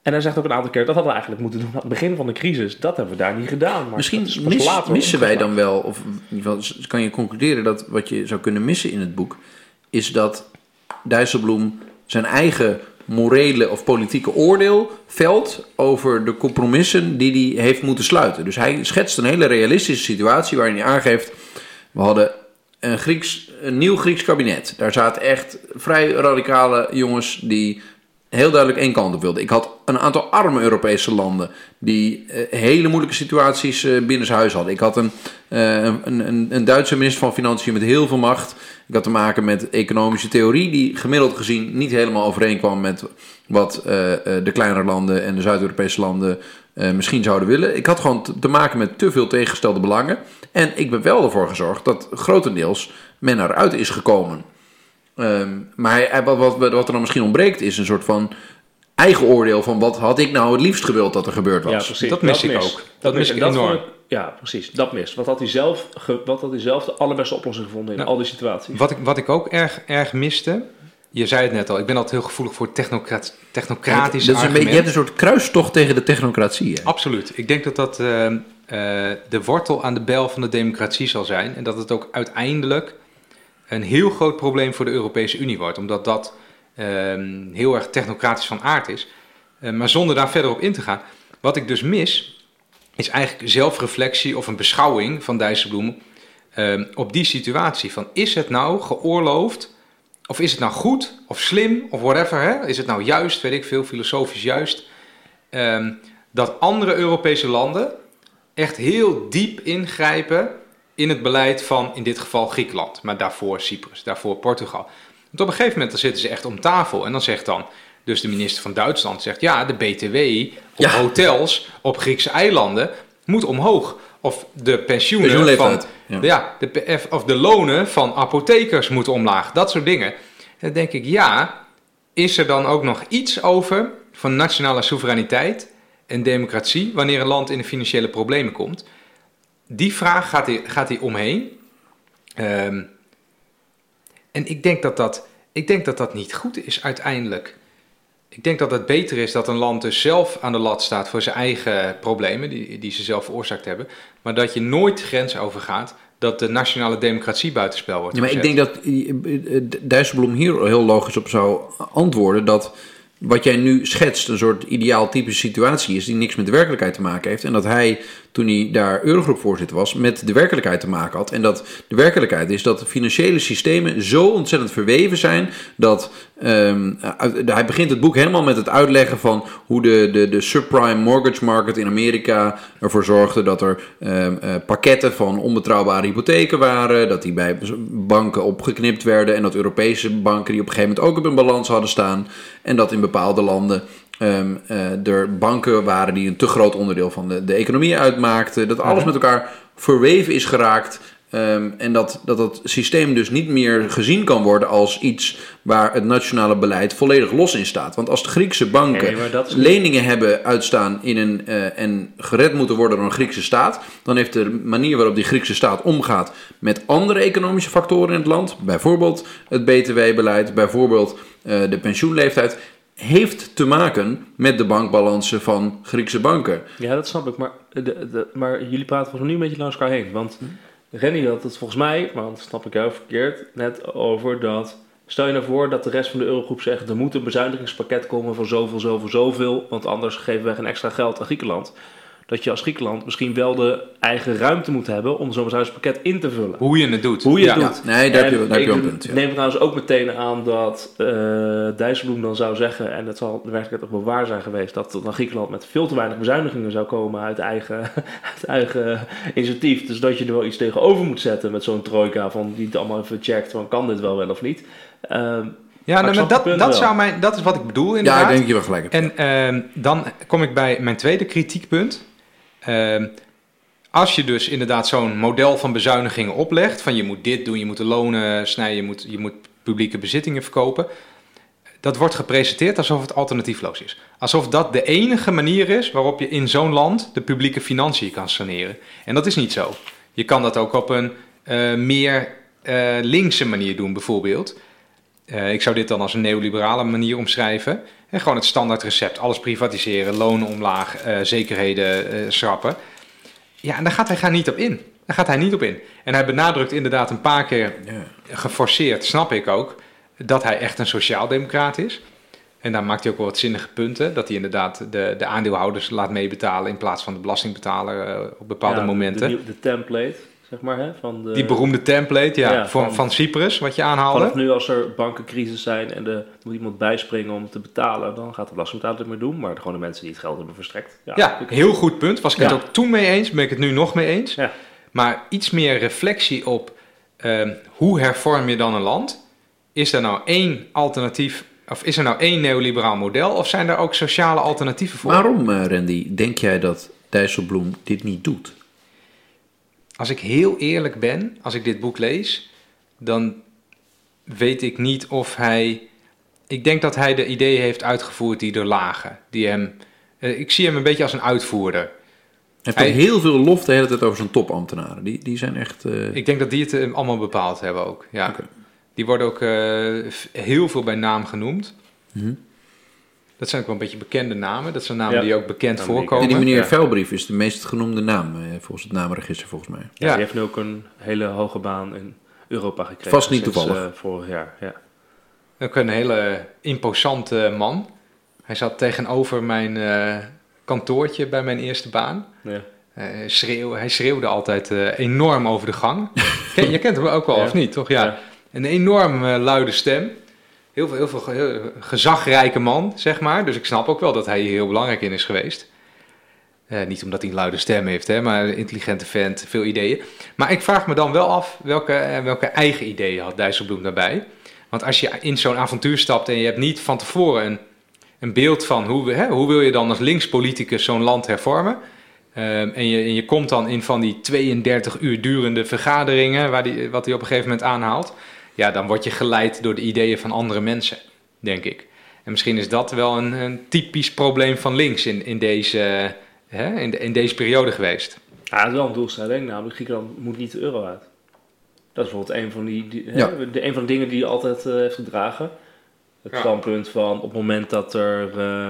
En hij zegt ook een aantal keer, dat hadden we eigenlijk moeten doen aan het begin van de crisis. Dat hebben we daar niet gedaan. Maar Misschien mis- later missen wij dan wel, of in ieder geval s- kan je concluderen dat wat je zou kunnen missen in het boek, is dat Dijsselbloem zijn eigen morele of politieke oordeel velt over de compromissen die hij heeft moeten sluiten. Dus hij schetst een hele realistische situatie waarin hij aangeeft, we hadden een, Grieks, een nieuw Grieks kabinet. Daar zaten echt vrij radicale jongens die heel duidelijk één kant op wilden. Ik had een aantal arme Europese landen die eh, hele moeilijke situaties eh binnenshuis hadden. Ik had een, eh, een, een, een Duitse minister van Financiën met heel veel macht. Ik had te maken met economische theorie die gemiddeld gezien niet helemaal overeenkwam met wat de kleinere landen en de Zuid-Europese landen misschien zouden willen. Ik had gewoon te maken met te veel tegengestelde belangen. En ik ben wel ervoor gezorgd dat grotendeels men eruit is gekomen. Ehm, maar hij- wat, wat, wat er dan misschien ontbreekt is een soort van eigen oordeel van wat had ik nou het liefst gewild dat er gebeurd was. Ja, precies. Dat mis ik ook. Dat mis ik dat enorm. ik- ja, precies. Dat mist. Wat had hij zelf, ge- wat had hij zelf de allerbeste oplossing gevonden in Nou, al die situaties? Wat ik, wat ik ook erg, erg miste, je zei het net al, ik ben altijd heel gevoelig voor technocrat, technocratische dat is een beetje, je hebt een soort kruistocht tegen de technocratie. hè? Absoluut. Ik denk dat dat eh, eh, de wortel aan de bel van de democratie zal zijn. En dat het ook uiteindelijk een heel groot probleem voor de Europese Unie wordt. Omdat dat ehm, heel erg technocratisch van aard is. Eh, maar zonder daar verder op in te gaan. Wat ik dus mis, is eigenlijk zelfreflectie of een beschouwing van Dijsselbloem ehm, op die situatie. Van is het nou geoorloofd, of is het nou goed, of slim, of whatever. Hè? Is het nou juist, weet ik veel, filosofisch juist. ehm, dat andere Europese landen echt heel diep ingrijpen in het beleid van in dit geval Griekenland, maar daarvoor Cyprus, daarvoor Portugal. Want op een gegeven moment dan zitten ze echt om tafel en dan zegt dan dus de minister van Duitsland zegt ja, de BTW op Ja. hotels op Griekse eilanden moet omhoog. Of de pensioenen van, ja. Ja. de, of de lonen van apothekers moeten omlaag. Dat soort dingen. En dan denk ik, ja, is er dan ook nog iets over van nationale soevereiniteit en democratie wanneer een land in de financiële problemen komt? Die vraag gaat hij, gaat hij omheen. Ehm, en ik denk dat dat, ik denk dat dat niet goed is uiteindelijk. Ik denk dat het beter is dat een land dus zelf aan de lat staat voor zijn eigen problemen, die, die ze zelf veroorzaakt hebben. Maar dat je nooit de grens overgaat dat de nationale democratie buitenspel wordt Ja, maar ik denk dat eh, eh, Dijsselbloem hier heel logisch op zou antwoorden dat wat jij nu schetst een soort ideaal typische situatie is die niks met de werkelijkheid te maken heeft. En dat hij, toen hij daar Eurogroepvoorzitter was, met de werkelijkheid te maken had. En dat de werkelijkheid is dat de financiële systemen zo ontzettend verweven zijn dat ehm, hij begint het boek helemaal met het uitleggen van hoe de, de, de subprime mortgage market in Amerika ervoor zorgde dat er ehm, eh, pakketten van onbetrouwbare hypotheken waren, dat die bij banken opgeknipt werden en dat Europese banken die op een gegeven moment ook op hun balans hadden staan en dat in bepaalde landen ehm, eh, er banken waren die een te groot onderdeel van de, de economie uitmaakten, dat alles met elkaar verweven is geraakt. ehm, en dat, dat dat systeem dus niet meer gezien kan worden als iets waar het nationale beleid volledig los in staat. Want als de Griekse banken Nee, is leningen hebben uitstaan in een, eh, en gered moeten worden door een Griekse staat, dan heeft de manier waarop die Griekse staat omgaat met andere economische factoren in het land, bijvoorbeeld het BTW-beleid, bijvoorbeeld eh, de pensioenleeftijd, heeft te maken met de bankbalansen van Griekse banken. Ja, dat snap ik. Maar, de, maar jullie praten volgens mij nu een beetje langs elkaar heen. Want Renny had het volgens mij, maar dat snap ik jou verkeerd, net over dat... Stel je nou voor dat de rest van de eurogroep zegt... er moet een bezuinigingspakket komen van zoveel, zoveel, zoveel... want anders geven wij geen extra geld aan Griekenland. Dat je als Griekenland misschien wel de eigen ruimte moet hebben... om zo'n bezuinigingspakket in te vullen. Hoe je het doet. Hoe je Ja. het Ja, doet. nee, daar heb je, En daar heb je wel ik een punt. ja. neem trouwens ook meteen aan dat eh Dijsselbloem dan zou zeggen, en dat zal de werkelijkheid ook wel waar zijn geweest, dat dan Griekenland met veel te weinig bezuinigingen zou komen uit eigen, uit eigen initiatief. Dus dat je er wel iets tegenover moet zetten met zo'n trojka, van die het allemaal even checkt van kan dit wel wel of niet. Ehm, Ja, Maar nou, maar dat, dat, zou mijn, dat is wat ik bedoel Ja, inderdaad. ik denk je wel gelijk. En ehm, dan kom ik bij mijn tweede kritiekpunt. Ehm, als je dus inderdaad zo'n model van bezuinigingen oplegt, van je moet dit doen, je moet de lonen snijden, je moet, je moet publieke bezittingen verkopen, dat wordt gepresenteerd alsof het alternatiefloos is. Alsof dat de enige manier is waarop je in zo'n land de publieke financiën kan saneren. En dat is niet zo. Je kan dat ook op een eh, meer eh, linkse manier doen, bijvoorbeeld. Eh, ik zou dit dan als een neoliberale manier omschrijven. En gewoon het standaard recept. Alles privatiseren, lonen omlaag, eh, zekerheden eh, schrappen. Ja, en daar gaat hij gaan niet op in. Daar gaat hij niet op in. En hij benadrukt inderdaad een paar keer geforceerd, snap ik ook, dat hij echt een sociaaldemocraat is. En daar maakt hij ook wel wat zinnige punten. Dat hij inderdaad de, de aandeelhouders laat meebetalen in plaats van de belastingbetaler eh, op bepaalde ja, momenten. De, de template, zeg maar, hè, van de... Die beroemde template ja, Ja, van, van- van Cyprus, wat je aanhaalde. Vanaf nu, als er bankencrisis zijn en er moet iemand bijspringen om te betalen, dan gaat de belastingbetaler het meer doen. Maar gewoon de mensen die het geld hebben verstrekt. Ja, heel goed punt. Was ik het Ja. ook toen mee eens, ben ik het nu nog mee eens. Ja. Maar iets meer reflectie op ehm, hoe hervorm je dan een land? Is er nou één alternatief, of is er nou één neoliberaal model, of zijn er ook sociale alternatieven voor? Waarom, eh, Randy, denk jij dat Dijsselbloem dit niet doet? Als ik heel eerlijk ben, als ik dit boek lees, dan weet ik niet of hij. Ik denk dat hij de ideeën heeft uitgevoerd die er lagen. Die hem, eh, ik zie hem een beetje als een uitvoerder. Hij heeft heel veel lof de hele tijd over zijn topambtenaren. Die, die zijn echt... eh, Ik denk dat die het eh, allemaal bepaald hebben ook. Ja. Die worden ook heel veel bij naam genoemd. Mhm. Dat zijn ook wel een beetje bekende namen. Dat zijn namen Ja. die ook bekend voorkomen. En die meneer Ja. Vuilbrief is de meest genoemde naam, eh, volgens het naamregister volgens mij. Ja, Ja. Die heeft nu ook een hele hoge baan in Europa gekregen. Vast niet sinds, toevallig. eh, vorig jaar, ja. Ook een hele imposante man. Hij zat tegenover mijn eh, kantoortje bij mijn eerste baan. ja. Eh, schreeuw, hij schreeuwde altijd eh, enorm over de gang. Ken, je kent hem ook wel, Ja. of niet? Toch? Ja. Een enorm luide stem. Heel veel, heel veel gezagrijke man, zeg maar. Dus ik snap ook wel dat hij hier heel belangrijk in is geweest. Eh, niet omdat hij een luide stem heeft, hè, maar een intelligente vent, veel ideeën. Maar ik vraag me dan wel af welke, eh, welke eigen ideeën had Dijsselbloem daarbij. Want als je in zo'n avontuur stapt en je hebt niet van tevoren een, een beeld van hoe, hè, hoe wil je dan als linkspoliticus zo'n land hervormen. Ehm, en, je, je komt dan in van die 32 uur durende vergaderingen, waar die, wat hij op een gegeven moment aanhaalt. Ja, dan word je geleid door de ideeën van andere mensen, denk ik. En misschien is dat wel een, een typisch probleem van links in, in, deze, hè, in, de- in deze periode geweest. Ja, het is wel een doelstelling, namelijk Griekenland moet niet de euro uit. Dat is bijvoorbeeld een van, die, die- hè, Ja. de, een van de dingen die hij altijd eh, heeft gedragen. Het Ja. standpunt van op het moment dat er eh,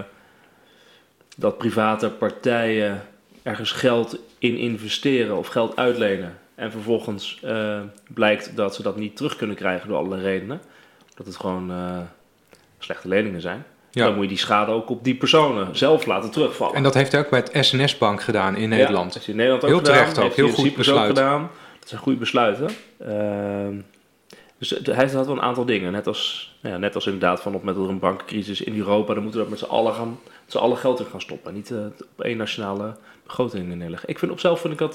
dat private partijen ergens geld in investeren of geld uitlenen en vervolgens eh, blijkt dat ze dat niet terug kunnen krijgen door allerlei redenen, dat het gewoon eh, slechte leningen zijn, Ja. dan moet je die schade ook op die personen zelf laten terugvallen. En dat heeft hij ook bij het SNS-bank gedaan in Ja, Nederland. hij in Nederland ook Heel gedaan. terecht ook, Heeft heel goed besluit. gedaan. Dat zijn goede besluiten. Ehm, dus hij had wel een aantal dingen. Net als, ja, net als inderdaad van op er een bankencrisis in Europa, dan moeten we dat met z'n allen, gaan, met z'n allen geld in gaan stoppen. Niet eh, op één nationale begroting neerleggen. Ik vind op zelf vind ik dat,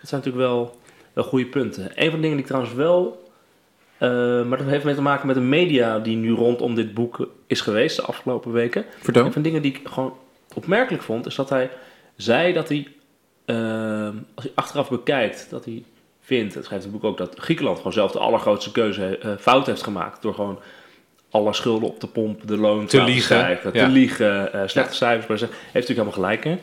dat zijn natuurlijk wel, wel goede punten. Een van de dingen die ik trouwens wel, eh, maar dat heeft mee te maken met de media die nu rondom dit boek is geweest de afgelopen weken. Vertel. Een van de dingen die ik gewoon opmerkelijk vond, is dat hij zei dat hij, ehm, als hij achteraf bekijkt, dat hij vindt, het schrijft het boek ook, dat Griekenland gewoon zelf de allergrootste keuze eh, fout heeft gemaakt. Door gewoon alle schulden op te pompen, de loon Te liegen, ja. te liegen, eh, slechte cijfers. Maar heeft natuurlijk helemaal gelijk in.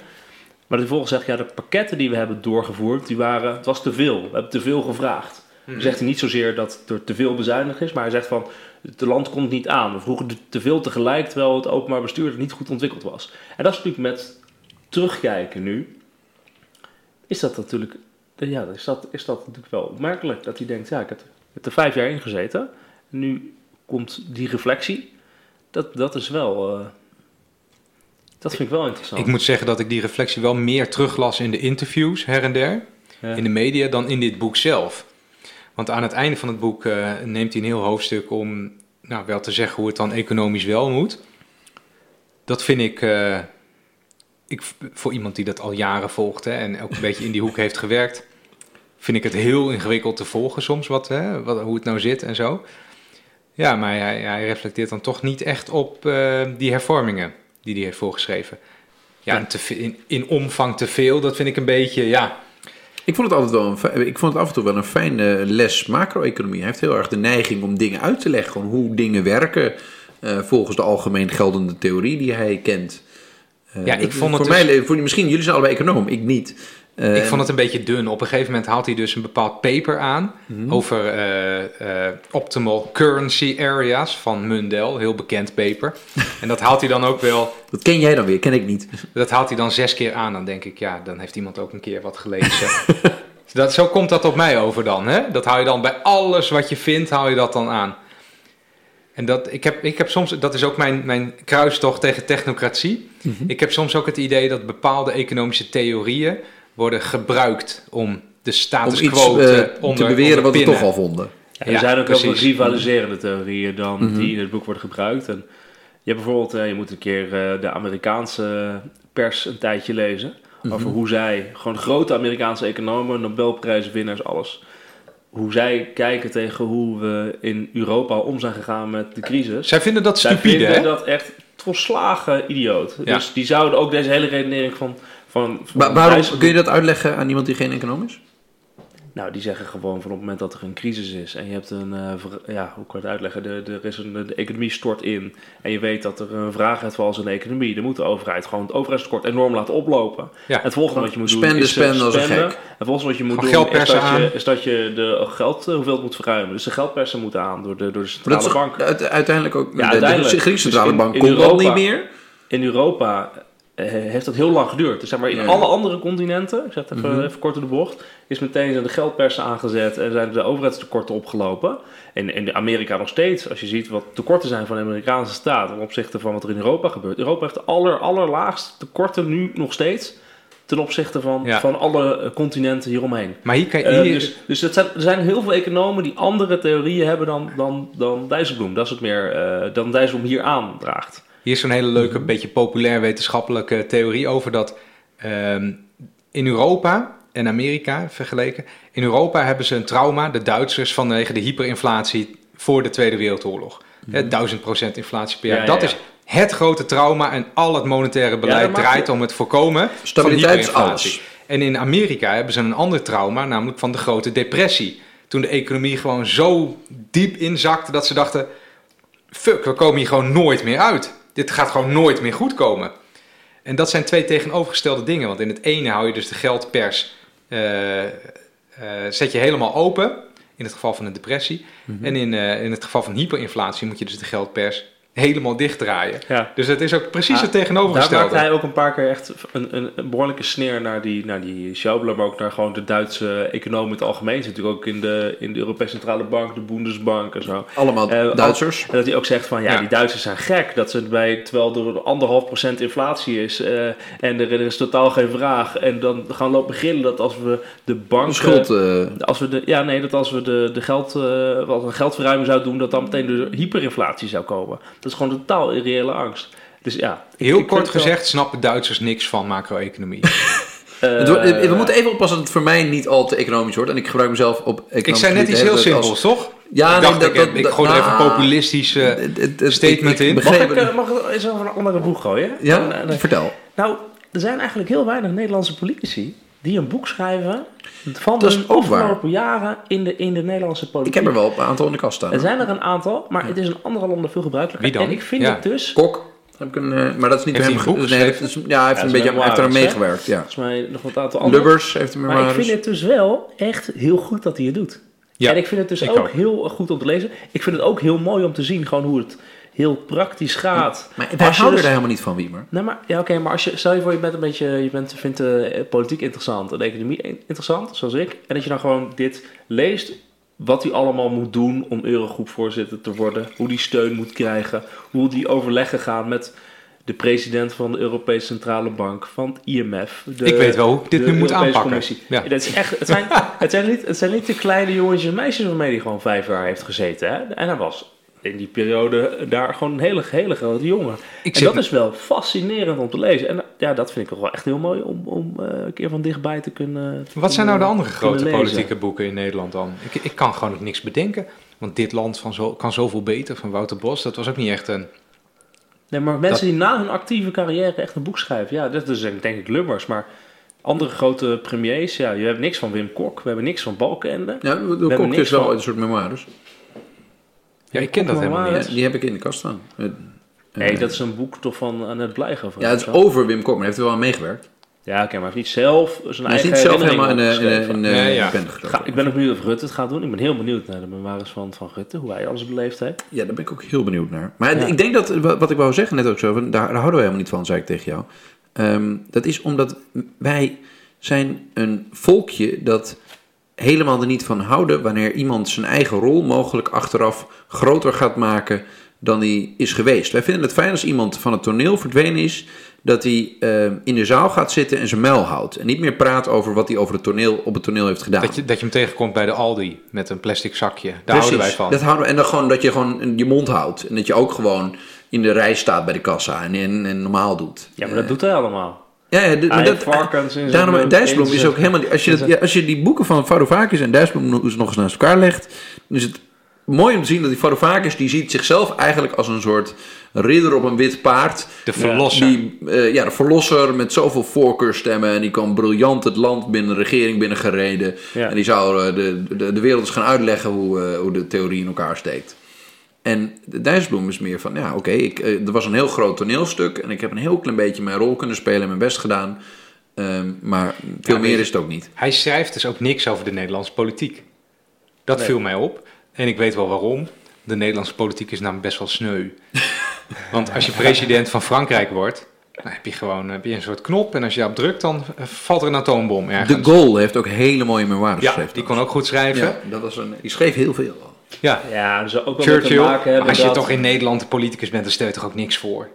Maar hij vervolgens zegt, ja, de pakketten die we hebben doorgevoerd, die waren, het was te veel. We hebben te veel gevraagd. Dan zegt hij niet zozeer dat er te veel bezuinigd is, maar hij zegt van, het land komt niet aan. We vroegen te veel tegelijk, terwijl het openbaar bestuur niet goed ontwikkeld was. En dat is natuurlijk met terugkijken nu, is dat natuurlijk, ja, is dat, is dat natuurlijk wel opmerkelijk. Dat hij denkt, ja, ik heb, ik heb er vijf jaar in gezeten. En nu komt die reflectie. Dat, dat is wel, eh, dat vind ik wel interessant. Ik moet zeggen dat ik die reflectie wel meer teruglas in de interviews her en der, Ja. in de media, dan in dit boek zelf. Want aan het einde van het boek eh, neemt hij een heel hoofdstuk om nou, wel te zeggen hoe het dan economisch wel moet. Dat vind ik, eh, ik, voor iemand die dat al jaren volgt hè, en ook een beetje in die hoek heeft gewerkt, vind ik het heel ingewikkeld te volgen soms wat, hè, wat, hoe het nou zit en zo. Ja, maar hij, hij reflecteert dan toch niet echt op eh, die hervormingen die hij heeft voorgeschreven. Ja, en te in, in omvang te veel, dat vind ik een beetje, ja, Ik vond het altijd wel een, ik vond het af en toe wel een fijne les macro-economie. Hij heeft heel erg de neiging om dingen uit te leggen, gewoon hoe dingen werken eh, volgens de algemeen geldende theorie die hij kent. Eh, Ja, ik vond het voor dus- mij, voor, misschien jullie zijn allebei econoom, ik niet. Ik vond het een beetje dun. Op een gegeven moment haalt hij dus een bepaald paper aan Mhm. over eh, eh, optimal currency areas van Mundell, heel bekend paper. en dat haalt hij dan ook wel, Dat ken jij dan weer, ken ik niet. dat haalt hij dan zes keer aan. Dan denk ik, ja, dan heeft iemand ook een keer wat gelezen. dat, zo komt dat op mij over dan. Hè? Dat hou je dan bij alles wat je vindt, hou je dat dan aan. En dat, ik, heb, ik heb soms, dat is ook mijn, mijn kruistocht tegen technocratie. Mhm. Ik heb soms ook het idee dat bepaalde economische theorieën worden gebruikt om de status quo eh, te, te onder, beweren wat we toch al vonden. Ja, er Ja, zijn ook heel veel precies. rivaliserende theorieën dan Mhm. die in het boek worden gebruikt. En je hebt bijvoorbeeld, eh, je moet een keer eh, de Amerikaanse pers een tijdje lezen. Mhm. Over hoe zij, gewoon grote Amerikaanse economen, Nobelprijswinnaars, alles. Hoe zij kijken tegen hoe we in Europa om zijn gegaan met de crisis. Zij vinden dat Zij stupide, vinden hè? dat echt volslagen idioot. Ja. Dus die zouden ook deze hele redenering van... van, van Wa- waarom, kun je dat uitleggen aan iemand die geen econoom is? Nou, die zeggen gewoon van op het moment dat er een crisis is en je hebt een, eh, ver- ja, hoe kan je het uitleggen? De, de, er is een, de economie stort in en je weet dat er een vraaguitval is in de economie. Dan moet de overheid gewoon het overheidstekort enorm laten oplopen. Ja. En het volgende wat je moet doen Spenden, is eh, spenden als een spenden. gek. Het volgende wat je moet Gewoon doen is dat, je, is dat je de geld eh, hoeveel moet verruimen. Dus de geldpersen moeten aan door de, door de centrale Dat is bank. uit- uiteindelijk ook. Ja, de- de, uiteindelijk. Griekse Dus centrale in- bank in Europa- niet meer. In Europa heeft dat heel lang geduurd. Dus zeg maar in alle andere continenten, ik zeg het even, Mhm. even kort door de bocht, is meteen zijn de geldpersen aangezet en zijn de overheidstekorten opgelopen. En in Amerika nog steeds, als je ziet wat tekorten zijn van de Amerikaanse staat ten opzichte van wat er in Europa gebeurt. Europa heeft de aller, allerlaagste tekorten nu nog steeds ten opzichte van, Ja. van alle eh, continenten hieromheen. Maar hier kan je... Eh, dus dus het zijn, er zijn heel veel economen die andere theorieën hebben dan, dan, dan Dijsselbloem. Dat is het meer eh, dan Dijsselbloem hier aandraagt. Hier is zo'n hele leuke, beetje populair wetenschappelijke theorie over dat ehm, in Europa en Amerika vergeleken. In Europa hebben ze een trauma, de Duitsers, vanwege de hyperinflatie voor de Tweede Wereldoorlog. Hè, 1000 procent inflatie per jaar. Ja, ja, dat ja. is het grote trauma en al het monetaire beleid draait om het voorkomen Stabiliteit van hyperinflatie. alles. En in Amerika hebben ze een ander trauma, namelijk van de grote depressie. Toen de economie gewoon zo diep inzakte dat ze dachten... fuck, we komen hier gewoon nooit meer uit. Dit gaat gewoon nooit meer goed komen. En dat zijn twee tegenovergestelde dingen. Want in het ene hou je dus de geldpers eh, eh, zet je helemaal open in het geval van een depressie. Mhm. En in, eh, in het geval van hyperinflatie moet je dus de geldpers helemaal dichtdraaien. Ja. Dus het is ook precies Ah, het Daar tegenovergestelde. maakte hij ook een paar keer echt een, een, een behoorlijke sneer naar die, naar die Schäuble, maar ook naar gewoon de Duitse economie in het algemeen. Zit natuurlijk ook in de, in de Europese Centrale Bank, de Bundesbank en zo. Allemaal Eh, Duitsers. En dat hij ook zegt van ja, Ja. die Duitsers zijn gek. Dat ze bij, terwijl er anderhalf procent inflatie is eh, en er, er is totaal geen vraag. En dan gaan lopen beginnen dat als we de banken... Schuld. eh, Als we de, ja, nee, dat als we de, de geld, eh, wat een geldverruiming zouden doen, dat dan meteen de hyperinflatie zou komen. Dat is gewoon totaal irreële angst. Dus ja. Heel ik kort wel- gezegd snappen Duitsers niks van macro-economie. eh, we moeten even oppassen dat het voor mij niet al te economisch wordt. En ik gebruik mezelf op economisch ik zei net iets heel als- simpels, toch? Ja, ik nee, dat- ik, dat- ik gooi er even een populistisch... eh, het- het- statement in. Mag ik, eh, mag ik eens over een andere boeg gooien? Ja, eh, vertel. Nou, er zijn eigenlijk heel weinig Nederlandse politici die een boek schrijven van Dat de waar. afgelopen jaren in de, in de Nederlandse Ik politiek. heb er wel een aantal in de kast staan. Er zijn er een aantal, maar het is in andere landen veel gebruikelijker. Wie dan? En ik vind Ja. het dus, Kok. Heb ik een, eh, maar dat is niet Heeft hem een boek nee, Ja, hij heeft, Ja, een beetje, hij heeft eraan hè? meegewerkt. Ja. volgens mij nog wat aantal andere. Lubbers heeft hem Maar ik vind het dus wel echt heel goed dat hij het doet. Ja, en ik vind het dus ik ook, ook. heel goed om te lezen. Ik vind het ook heel mooi om te zien gewoon hoe het heel praktisch gaat. Maar wij Als je houden dus- er helemaal niet van, Wiemer. Nee, maar ja, oké, maar als je stel je voor je bent een beetje, je bent, vindt de politiek interessant en de economie in- interessant, zoals ik, en dat je dan gewoon dit leest, wat hij allemaal moet doen om Eurogroepvoorzitter te worden, hoe die steun moet krijgen, hoe die overleggen gaan met de president van de Europese Centrale Bank, van het IMF. De, ik weet wel hoe ik dit nu moet Europese aanpakken. Commissie. Ja. Dat is echt, het, zijn, het, zijn niet, het zijn niet de kleine jongetjes en meisjes waarmee hij gewoon vijf jaar heeft gezeten. Hè? En hij was in die periode daar gewoon een hele, hele grote jongen. Ik en dat is wel fascinerend om te lezen. En ja, dat vind ik toch wel echt heel mooi om, om eh, een keer van dichtbij te kunnen. Wat zijn nou de andere grote lezen. politieke boeken in Nederland dan? Ik, ik kan gewoon ook niks bedenken. Want dit land van zo, kan zoveel beter van Wouter Bos. Dat was ook niet echt een... Nee, maar mensen Dat- die na hun actieve carrière echt een boek schrijven, ja, dat is denk ik Lubbers. Maar andere grote premiers, ja, je hebt niks van Wim Kok, we hebben niks van Balkenende. Ja, de hebben Kok is wel van- een soort memoires. Ja, ik ken dat helemaal niet. Die heb ik in de kast staan. Nee, dat is een boek toch van Annette Blijger. Ja, het is over Wim Kok, maar hij heeft er wel aan meegewerkt. Ja, oké, maar hij heeft niet zelf zijn Hij is eigen niet zelf helemaal in in de, opgeschreven. in de, Nee, ja. pen Ga- gekomen. ik ben ook benieuwd of Rutte het gaat doen. Ik ben heel benieuwd naar de memoires van, van Rutte, hoe hij alles beleefd heeft. Ja, daar ben ik ook heel benieuwd naar. Maar Ja. ik denk dat, wa- wat ik wou zeggen net ook zo, van, daar, daar houden we helemaal niet van, zei ik tegen jou. Ehm, dat is omdat wij zijn een volkje dat helemaal er niet van houden wanneer iemand zijn eigen rol mogelijk achteraf groter gaat maken dan die is geweest. Wij vinden het fijn als iemand van het toneel verdwenen is, dat hij eh, in de zaal gaat zitten en zijn muil houdt. En niet meer praat over wat hij over het toneel, op het toneel heeft gedaan. Dat je, dat je hem tegenkomt bij de Aldi met een plastic zakje. Daar Precies, houden wij van. Dat houden en dan gewoon dat je gewoon je mond houdt. En dat je ook gewoon in de rij staat bij de kassa en, en, en normaal doet. Ja, maar dat doet hij allemaal. Ja, ja, dit- maar Hij dat, varkens zijn daarom, is ook helemaal... Als je, dat, ja, als je die boeken van Varoufakis en Dijsselbloem nog eens nog eens naast elkaar legt... dan is het mooi om te zien dat die Varoufakis... die ziet zichzelf eigenlijk als een soort ridder op een wit paard. De verlosser. Die, eh, ja, de verlosser met zoveel voorkeurstemmen. En die kwam briljant het land binnen, de regering binnengereden. Ja. En die zou eh, de, de, de wereld eens gaan uitleggen hoe, eh, hoe de theorie in elkaar steekt. En de Dijsselbloem is meer van, ja oké, ik eh, er was een heel groot toneelstuk. En ik heb een heel klein beetje mijn rol kunnen spelen en mijn best gedaan. Ehm, maar veel Ja, meer is het ook niet. Hij schrijft dus ook niks over de Nederlandse politiek. Dat Nee. viel mij op. En ik weet wel waarom. De Nederlandse politiek is namelijk best wel sneu. Want als je president van Frankrijk wordt, dan heb je gewoon heb je een soort knop. En als je daarop drukt, dan eh, valt er een atoombom De ergens. Gaulle heeft ook hele mooie memoires ja, geschreven. die kon ook goed schrijven. Ja, dat was een, die schreef heel veel. Ja, Ja, zou ook wel Churchill. mee te maken hebben als je dat... toch in Nederland de politicus bent, dan stel je toch ook niks voor.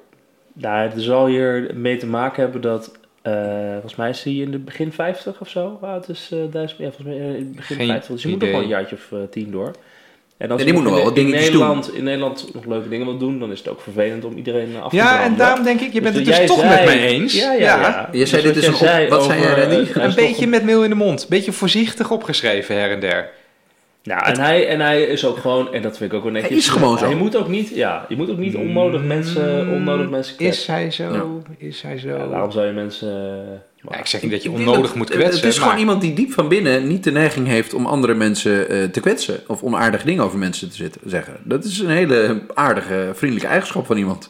Nou, er zal hier mee te maken hebben dat... eh, volgens mij is hij in de begin 50 of zo. Hoe oud is eh Dijsselbloem? Ja, volgens mij eh, in het begin Geen 50. Dus je moet nog wel een jaartje of eh, tien door. En als Ja, die je moet nog wel in, Nederland, in Nederland nog leuke dingen wil doen, dan is het ook vervelend om iedereen af te Ja, en daarom denk ik, je bent Dus het dus toch zei- met mij eens. Ja, ja, ja. Je zei, Dus dit wat is een op- wat zei jij, Een beetje met meel in de mond. Beetje voorzichtig opgeschreven her en der. Nou, en hij, en hij is ook gewoon, en dat vind ik ook wel netjes. Hij is gewoon zo. Je moet ook niet, ja, je moet ook niet onnodig mensen, onnodig mensen kwetsen. Is hij zo? Ja. Is hij zo? Ja, waarom zou je mensen... Ja, ik zeg niet dat je onnodig dat- moet kwetsen. Het is maar gewoon iemand die diep van binnen niet de neiging heeft om andere mensen eh, te kwetsen. Of onaardige dingen over mensen te zitten, zeggen. Dat is een hele aardige, vriendelijke eigenschap van iemand.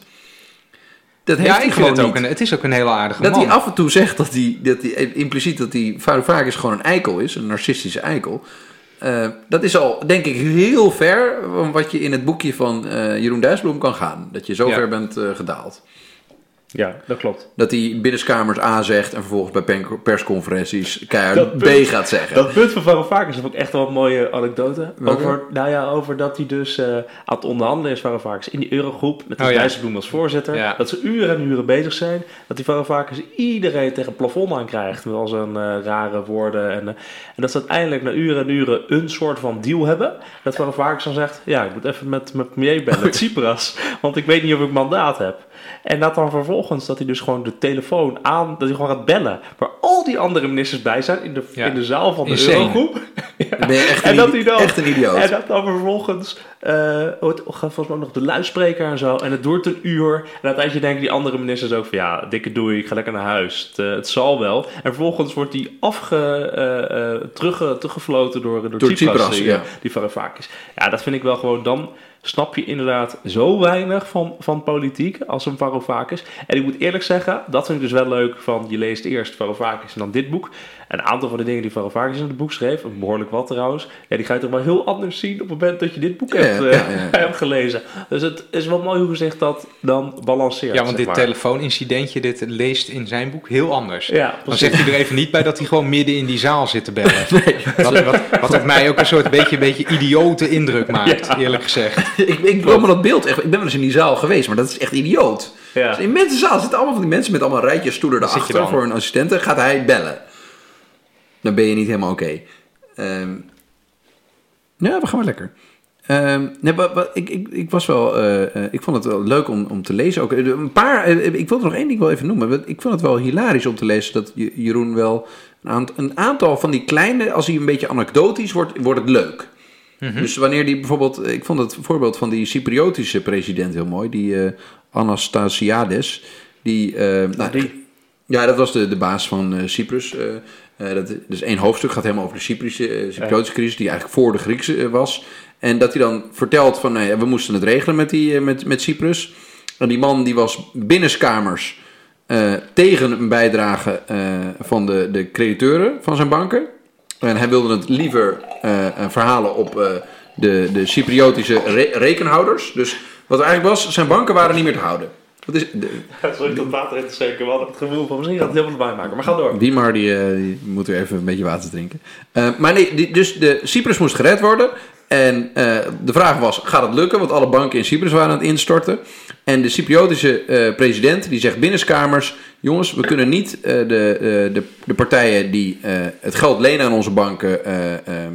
Dat heeft Ja, hij ik gewoon vind het ook niet. een, het is ook een hele aardige Dat man. hij af en toe zegt dat hij, dat hij impliciet dat hij Varoufakis gewoon een eikel is, een narcistische eikel. Eh, dat is al, denk ik, heel ver van wat je in het boekje van eh, Jeroen Dijsselbloem kan gaan. Dat je zo Ja. ver bent eh, gedaald. Ja, dat klopt. Dat hij binnenskamers A zegt en vervolgens bij persconferenties keihard B gaat zeggen. Dat punt van Varoufakis is ook echt wel een mooie anekdote. Welke? Over, nou ja, over dat hij dus eh, aan het onderhandelen is, Varoufakis, in die eurogroep. Met de Oh ja. Dijsselbloem als voorzitter. Ja. Dat ze uren en uren bezig zijn. Dat die Varoufakis iedereen tegen het plafond aankrijgt. Met al zijn eh, rare woorden. En, eh, en dat ze uiteindelijk na uren en uren een soort van deal hebben. Dat Varoufakis dan zegt, ja, ik moet even met mijn premier bellen, met Tsipras. Want ik weet niet of ik mandaat heb. En dat dan vervolgens, dat hij dus gewoon de telefoon aan, dat hij gewoon gaat bellen. Waar al die andere ministers bij zijn in de, Ja. in de zaal van de Insane. Eurogroep. Ben je echt En een, dat idi- hij dan- echt een idioot. En dat dan vervolgens, wordt- gaat volgens mij ook nog de luidspreker en zo. En het duurt een uur. En uiteindelijk denken die andere ministers ook van, ja, dikke doei, ik ga lekker naar huis. Het, eh, het zal wel. En vervolgens wordt die afge, eh, eh, terugge, teruggefloten door, door, Door Tsipras, Tsipras, die, ja. die Varoufakis. Ja, dat vind ik wel gewoon, dan snap je inderdaad zo weinig van, van politiek als een Varoufakis. En ik moet eerlijk zeggen, dat vind ik dus wel leuk van, je leest eerst Varoufakis en dan dit boek. Een aantal van de dingen die Varoufakis in het boek schreef, een behoorlijk wat trouwens, ja, die ga je toch wel heel anders zien op het moment dat je dit boek Ja, hebt, ja, eh, ja, ja. hebt gelezen. Dus het is wel mooi hoe zich dat dan balanceert. ja, want dit maar. telefoonincidentje, dit leest in zijn boek heel anders. Ja, Dan zegt hij er even niet bij dat hij gewoon midden in die zaal zit te bellen. Wat, wat, wat op mij ook een soort beetje, beetje idiote indruk maakt, eerlijk gezegd. ik, ik wil me dat beeld echt. Ik ben wel eens in die zaal geweest, maar dat is echt idioot. Ja. Dus in mensen zaal zitten allemaal van die mensen met allemaal rijtjes stoelen erachter dan. voor hun assistenten. Gaat hij bellen? Dan ben je niet helemaal oké. Ehm ja, we gaan wel lekker. Ehm, nee, wat, wat- ik, ik, ik was wel, eh, eh, ik vond het wel leuk om, om te lezen. Ook, Eh, een paar, ik wilde nog één ding wel even noemen. Ik vond het wel hilarisch om te lezen dat Je- Jeroen wel een aantal, een aantal van die kleine, als hij een beetje anekdotisch wordt, wordt het leuk. Dus wanneer die bijvoorbeeld, ik vond het voorbeeld van die Cypriotische president heel mooi, die eh, Anastasiades. Die, nou, die- ja, dat was de, de baas van eh, Cyprus. Eh, dat, dus één hoofdstuk gaat helemaal over de Cyprische, eh, Cypriotische crisis, die eigenlijk voor de Griekse eh, was. En dat hij dan vertelt van, nou we moesten het regelen met, die, met, met Cyprus. En die man die was binnenskamers tegen een bijdrage van de, de crediteuren van zijn banken. En hij wilde het liever verhalen op de, de Cypriotische re- rekenhouders. Dus wat er eigenlijk was, zijn banken waren niet meer te houden. Is, de, Sorry dat water in te schenken. We hadden het gevoel van misschien gaat het helemaal erbij maken. Maar ga door. Diemar die, eh, die moet weer even een beetje water drinken. Eh, maar nee, die, dus de Cyprus moest gered worden. En eh, de vraag was, gaat het lukken? Want alle banken in Cyprus waren aan het instorten. En de Cypriotische president die zegt binnenskamers... jongens, we kunnen niet de, de, de partijen die het geld lenen aan onze banken... eh, ehm,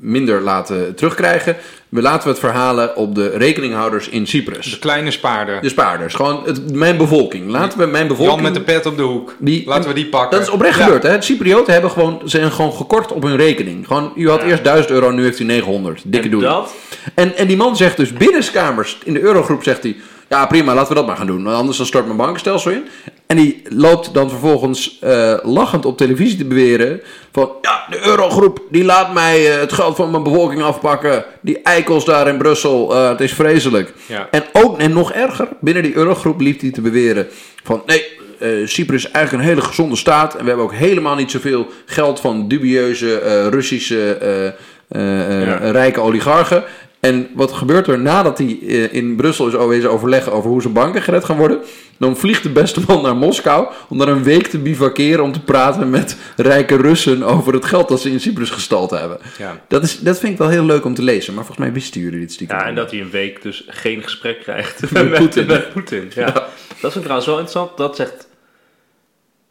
minder laten terugkrijgen. We laten we het verhalen op de rekeninghouders in Cyprus. De kleine spaarder. De spaarders, gewoon het, mijn bevolking. Laten we mijn bevolking... Jan met de pet op de hoek. Die- Laten we die pakken. Dat is oprecht Ja. gebeurd. Hè? De Cyprioten hebben gewoon, zijn gewoon gekort op hun rekening. Gewoon, u had Ja. eerst 1000 euro, nu heeft u 900. Dikke doei. dat, En, en die man zegt dus binnenskamers in de eurogroep zegt hij... Ja, prima, laten we dat maar gaan doen. Want anders dan stort mijn bankenstelsel in. En die loopt dan vervolgens eh, lachend op televisie te beweren... van ja, de eurogroep die laat mij eh, het geld van mijn bevolking afpakken. Die eikels daar in Brussel, eh, het is vreselijk. Ja. En ook, en nog erger, binnen die eurogroep liep hij te beweren van... nee, eh, Cyprus is eigenlijk een hele gezonde staat... en we hebben ook helemaal niet zoveel geld van dubieuze Russische Ja. rijke oligarchen... En wat gebeurt er nadat hij eh, in Brussel is wezen overleggen over hoe zijn banken gered gaan worden? Dan vliegt de beste man naar Moskou om daar een week te bivakeren om te praten met rijke Russen over het geld dat ze in Cyprus gestald hebben. Ja. Dat, is, dat vind ik wel heel leuk om te lezen, maar volgens mij wisten jullie dit stiekem. ja, en dat hij een week dus geen gesprek krijgt Met Poetin. met Poetin. Ja. Dat vind ik trouwens wel interessant. Dat zegt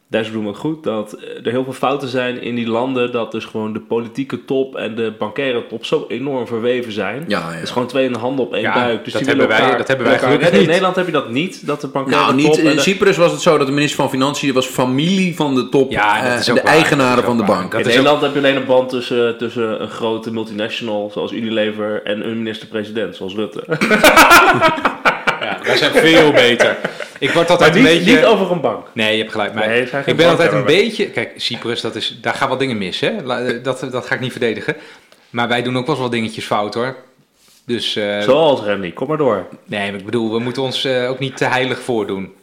Dijsselbloem ook goed. Dat er heel veel fouten zijn in die landen. Dat dus gewoon de politieke top en de bankaire top zo enorm verweven zijn. Ja, ja. Het is gewoon twee in de handen op één Ja, buik. Dus dat hebben wij- dat hebben wij gelukkig redden. In niet. Nederland heb je dat niet. Dat de bankaire Nou, niet, top... in de- Cyprus was het zo dat de minister van Financiën was familie van de top, Ja, dat eh, is ook de waar. eigenaren Dat is van de bank. Dat in Nederland heb je alleen een band tussen, tussen een grote multinational zoals Unilever en een minister-president zoals Rutte. Wij zijn veel beter. Ik word altijd Maar een niet, beetje... niet over een bank. Nee, je hebt gelijk. Maar Nee, ik ben altijd een beetje... Kijk, Cyprus, dat is, daar gaan wat dingen mis. Hè? Eh, Dat, dat ga ik niet verdedigen. Maar wij doen ook wel eens wat dingetjes fout hoor. Dus eh, Zoals Randy, kom maar door. nee, maar ik bedoel, we moeten ons eh, ook niet te heilig voordoen.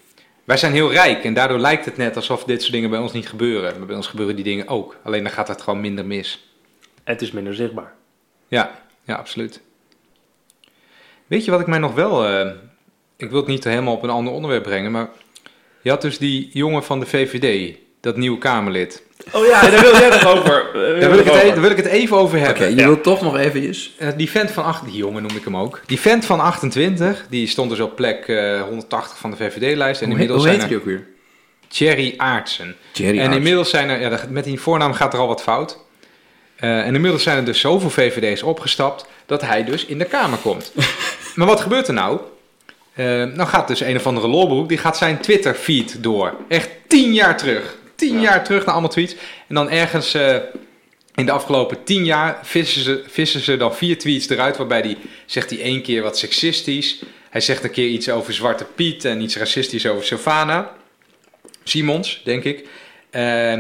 Wij zijn heel rijk en daardoor lijkt het net alsof dit soort dingen bij ons niet gebeuren. Maar bij ons gebeuren die dingen ook. Alleen dan gaat het gewoon minder mis. Het is minder zichtbaar. Ja, ja, absoluut. Weet je wat ik mij nog wel... ik wil het niet helemaal op een ander onderwerp brengen, maar... Je had dus die jongen van de VVD, dat nieuwe Kamerlid. Oh ja, daar wil jij nog over. Daar wil, ik het, e- daar wil ik het even over Oké, hebben. je Ja. wilt toch nog eventjes... Eh, die vent van 8, die jongen noem ik hem ook. Die vent van 28, die stond dus op plek eh, 180 van de VVD-lijst. En Hoe, inmiddels hoe heet zijn er ook weer? Thierry Aartsen. Jerry en inmiddels zijn er, ja, met die voornaam gaat er al wat fout. Eh, en inmiddels zijn er dus zoveel VVD's opgestapt dat hij dus in de Kamer komt. maar wat gebeurt er nou? Eh nou gaat dus een of andere lolbroek, die gaat zijn Twitter-feed door. Echt tien jaar terug. Tien Ja. jaar terug naar allemaal tweets. En dan ergens eh, in de afgelopen tien jaar vissen ze, vissen ze dan vier tweets eruit... waarbij hij zegt hij één keer wat seksistisch. Hij zegt een keer iets over Zwarte Piet en iets racistisch over Sylvana. Simons, denk ik. Eh,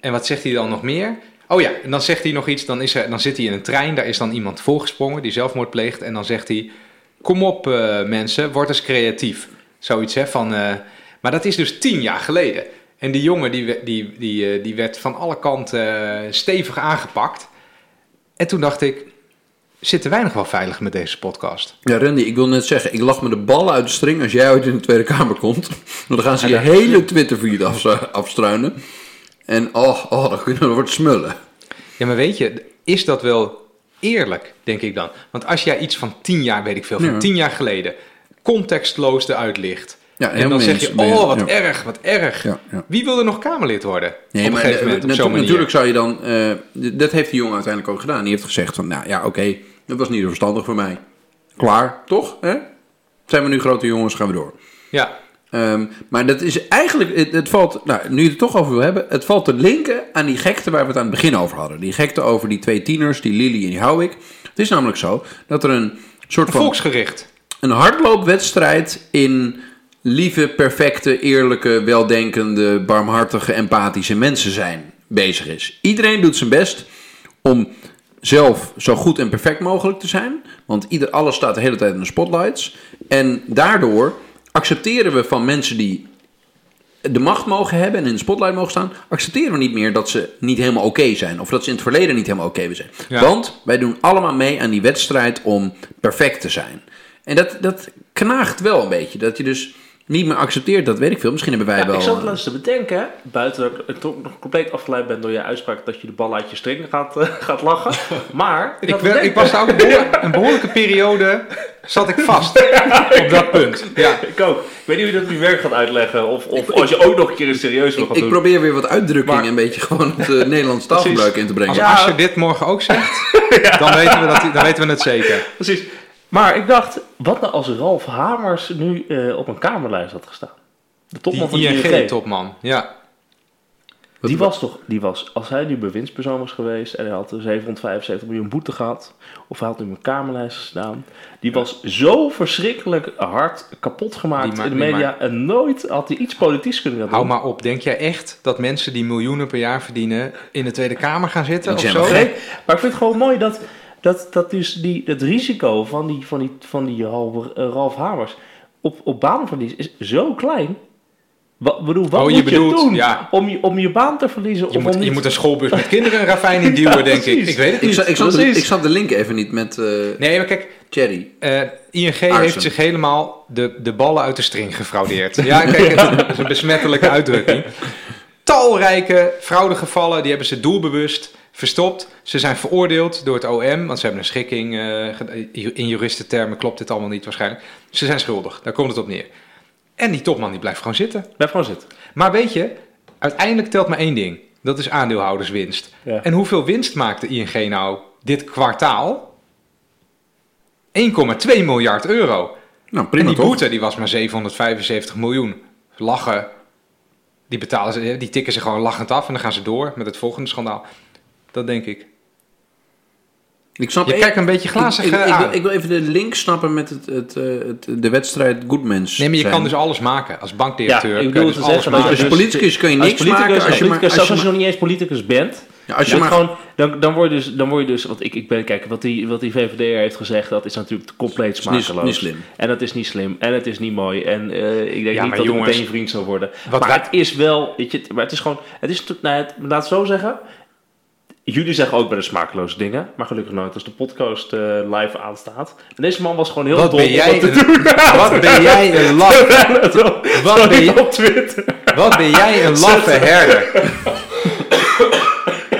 en wat zegt hij dan nog meer? Oh ja, en dan zegt hij nog iets. Dan, is er, dan zit hij in een trein. Daar is dan iemand voorgesprongen die zelfmoord pleegt. En dan zegt hij: Kom op, eh, mensen, word eens creatief. Zoiets hè. Van, eh, maar dat is dus tien jaar geleden. En die jongen die, die, die, eh, die werd van alle kanten stevig aangepakt. En toen dacht ik: Zitten wij nog wel veilig met deze podcast? Ja, Randy, ik wil net zeggen, ik lach me de ballen uit de string als jij ooit in de Tweede Kamer komt. Want dan gaan ze je Ja, hele Twitterfeed af, afstruinen. En oh, oh, dan wordt het smullen. Ja, maar weet je, is dat wel eerlijk, denk ik dan? Want als jij iets van tien jaar, weet ik veel, van Ja. tien jaar geleden, contextloos eruit ligt. Ja, En dan zeg je, oh, wat ja. erg, wat erg. Ja, ja. Wie wil er nog Kamerlid worden? Nee, op een gegeven moment, op zo'n natuurlijk zou je dan... eh, dat heeft die jongen uiteindelijk ook gedaan. Die heeft gezegd van, nou ja, oké, dat was niet zo verstandig voor mij. Klaar, toch? Hè? Zijn we nu grote jongens, gaan we door. Ja, Ehm, maar dat is eigenlijk, het, het valt, nou, nu je het toch over wil hebben, het valt te linken aan die gekte waar we het aan het begin over hadden. Die gekte over die twee tieners, die Lily en die Howick. Het is namelijk zo dat er een soort van volksgericht. een hardloopwedstrijd in lieve, perfecte, eerlijke, weldenkende, barmhartige, empathische mensen zijn bezig is. Iedereen doet zijn best om zelf zo goed en perfect mogelijk te zijn. Want ieder, alles staat de hele tijd in de spotlights. En daardoor accepteren we van mensen die de macht mogen hebben en in de spotlight mogen staan, accepteren we niet meer dat ze niet helemaal oké zijn. Of dat ze in het verleden niet helemaal oké zijn. Ja. Want wij doen allemaal mee aan die wedstrijd om perfect te zijn. En dat, dat knaagt wel een beetje. Dat je dus niet meer accepteert, dat weet ik veel. Misschien hebben wij Ja, wel... ik zat eh, laatst te bedenken, buiten dat ik toch nog compleet afgeleid ben door je uitspraak dat je de bal uit je string gaat, eh, gaat lachen. Maar ik, Ik, wel- was daar ook een behoorlijke, een behoorlijke periode, zat ik vast op dat punt. Ja. Ik ook. Ik weet niet hoe je dat nu werk gaat uitleggen. Of, of als je ook nog een keer een serieus wil ik, gaan ik probeer weer wat uitdrukking Maar- een beetje gewoon het eh, Nederlands taalgebruik in te brengen. Als Ja. Asscher dit morgen ook zegt, dan, weten we dat, dan weten we het zeker. Precies. Maar ik dacht, wat nou als Ralf Hamers nu eh, op een kamerlijst had gestaan? De topman van Die de ING. ING-topman, ja. Die was toch, die was, als hij nu bewindspersoon was geweest en hij had 775 miljoen boete gehad, of hij had nu op een kamerlijst gestaan, die was zo verschrikkelijk hard kapot gemaakt in de media en nooit had hij iets politieks kunnen doen. Hou maar op, denk jij echt dat mensen die miljoenen per jaar verdienen in de Tweede Kamer gaan zitten of zo? Nee, maar ik vind het gewoon mooi dat, dat, dat dus die, het risico van die, van die, van die Ralf, eh, Ralf Hamers op, op baanverlies is zo klein. Wat, bedoel, wat Oh, je moet bedoelt, je doen ja. om, je, om je baan te verliezen? Je of moet, om je niet- moet een schoolbus met kinderen een ravijn in duwen, Ja, denk ik. Ik weet het Ik, niet. zat, ik, zat de, ik zat de link even niet met eh Nee, maar kijk, Thierry. eh, ING heeft zich helemaal de, de ballen uit de string gefraudeerd. Ja, kijk, het is een besmettelijke uitdrukking. Talrijke fraudegevallen, die hebben ze doelbewust verstopt. Ze zijn veroordeeld door het OM, want ze hebben een schikking. eh, ge- in juristentermen klopt dit allemaal niet waarschijnlijk. Ze zijn schuldig, daar komt het op neer. En die topman die blijft gewoon zitten. Blijf gewoon zitten. Maar weet je, uiteindelijk telt maar één ding. Dat is aandeelhouderswinst. Ja. En hoeveel winst maakte ING nou dit kwartaal? 1,2 miljard euro. Nou, en prima die toch? boete die was maar 775 miljoen. Lachen. Die, betalen ze, die tikken ze gewoon lachend af en dan gaan ze door met het volgende schandaal. Dat denk ik. Ik snap Je kijkt een beetje glazig ik, ik, ik, wil, aan. ik wil even de link snappen met het, het, eh, het, de wedstrijd Goodmans. Nee, maar je zijn. kan dus alles maken. Als bankdirecteur Ja, ik bedoel dus te alles zeggen maken. Als Dus- politicus kun je niks maken als als je maar... politicus Als zelfs je als je nog niet eens politicus bent, Ja, als je maar... gewoon, dan, dan, word je dus, dan word je dus, want ik, ik ben, kijk, wat die, wat die VVD heeft gezegd, dat is natuurlijk compleet is niet- smakeloos. niet slim. En dat is niet slim, en het is niet mooi. En eh, ik denk Ja, niet dat jongens, meteen vriend zou worden. maar het is wel, weet je, maar het is gewoon, het is, nou, het, laat het zo zeggen. Jullie zeggen ook bij de smakeloze dingen, maar gelukkig nooit als de podcast eh, live aanstaat. En deze man was gewoon heel Wat dom ben jij een, wat ben jij een laf, doen. wat ben je- op Twitter. wat ben jij een laffe herder.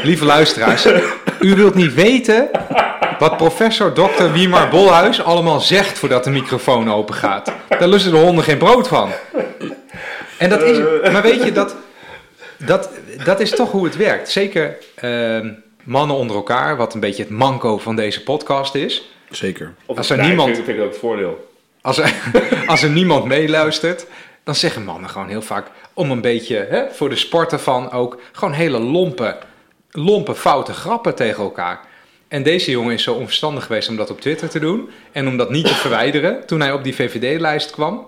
Lieve luisteraars, u wilt niet weten wat professor Dr. Wiemar Bolhuis allemaal zegt voordat de microfoon open gaat. Daar lusten de honden geen brood van. En dat is, maar weet je, dat, dat, dat is toch hoe het werkt. Zeker ehm, mannen onder elkaar, wat een beetje het manco van deze podcast is. Zeker. Of Als er nee, niemand- Ik vind, vind ik ook het voordeel. Als er, als er niemand meeluistert, dan zeggen mannen gewoon heel vaak om een beetje hè, voor de sporten van ook gewoon hele lompe, lompe, foute grappen tegen elkaar. En deze jongen is zo onverstandig geweest om dat op Twitter te doen en om dat niet te verwijderen toen hij op die VVD-lijst kwam.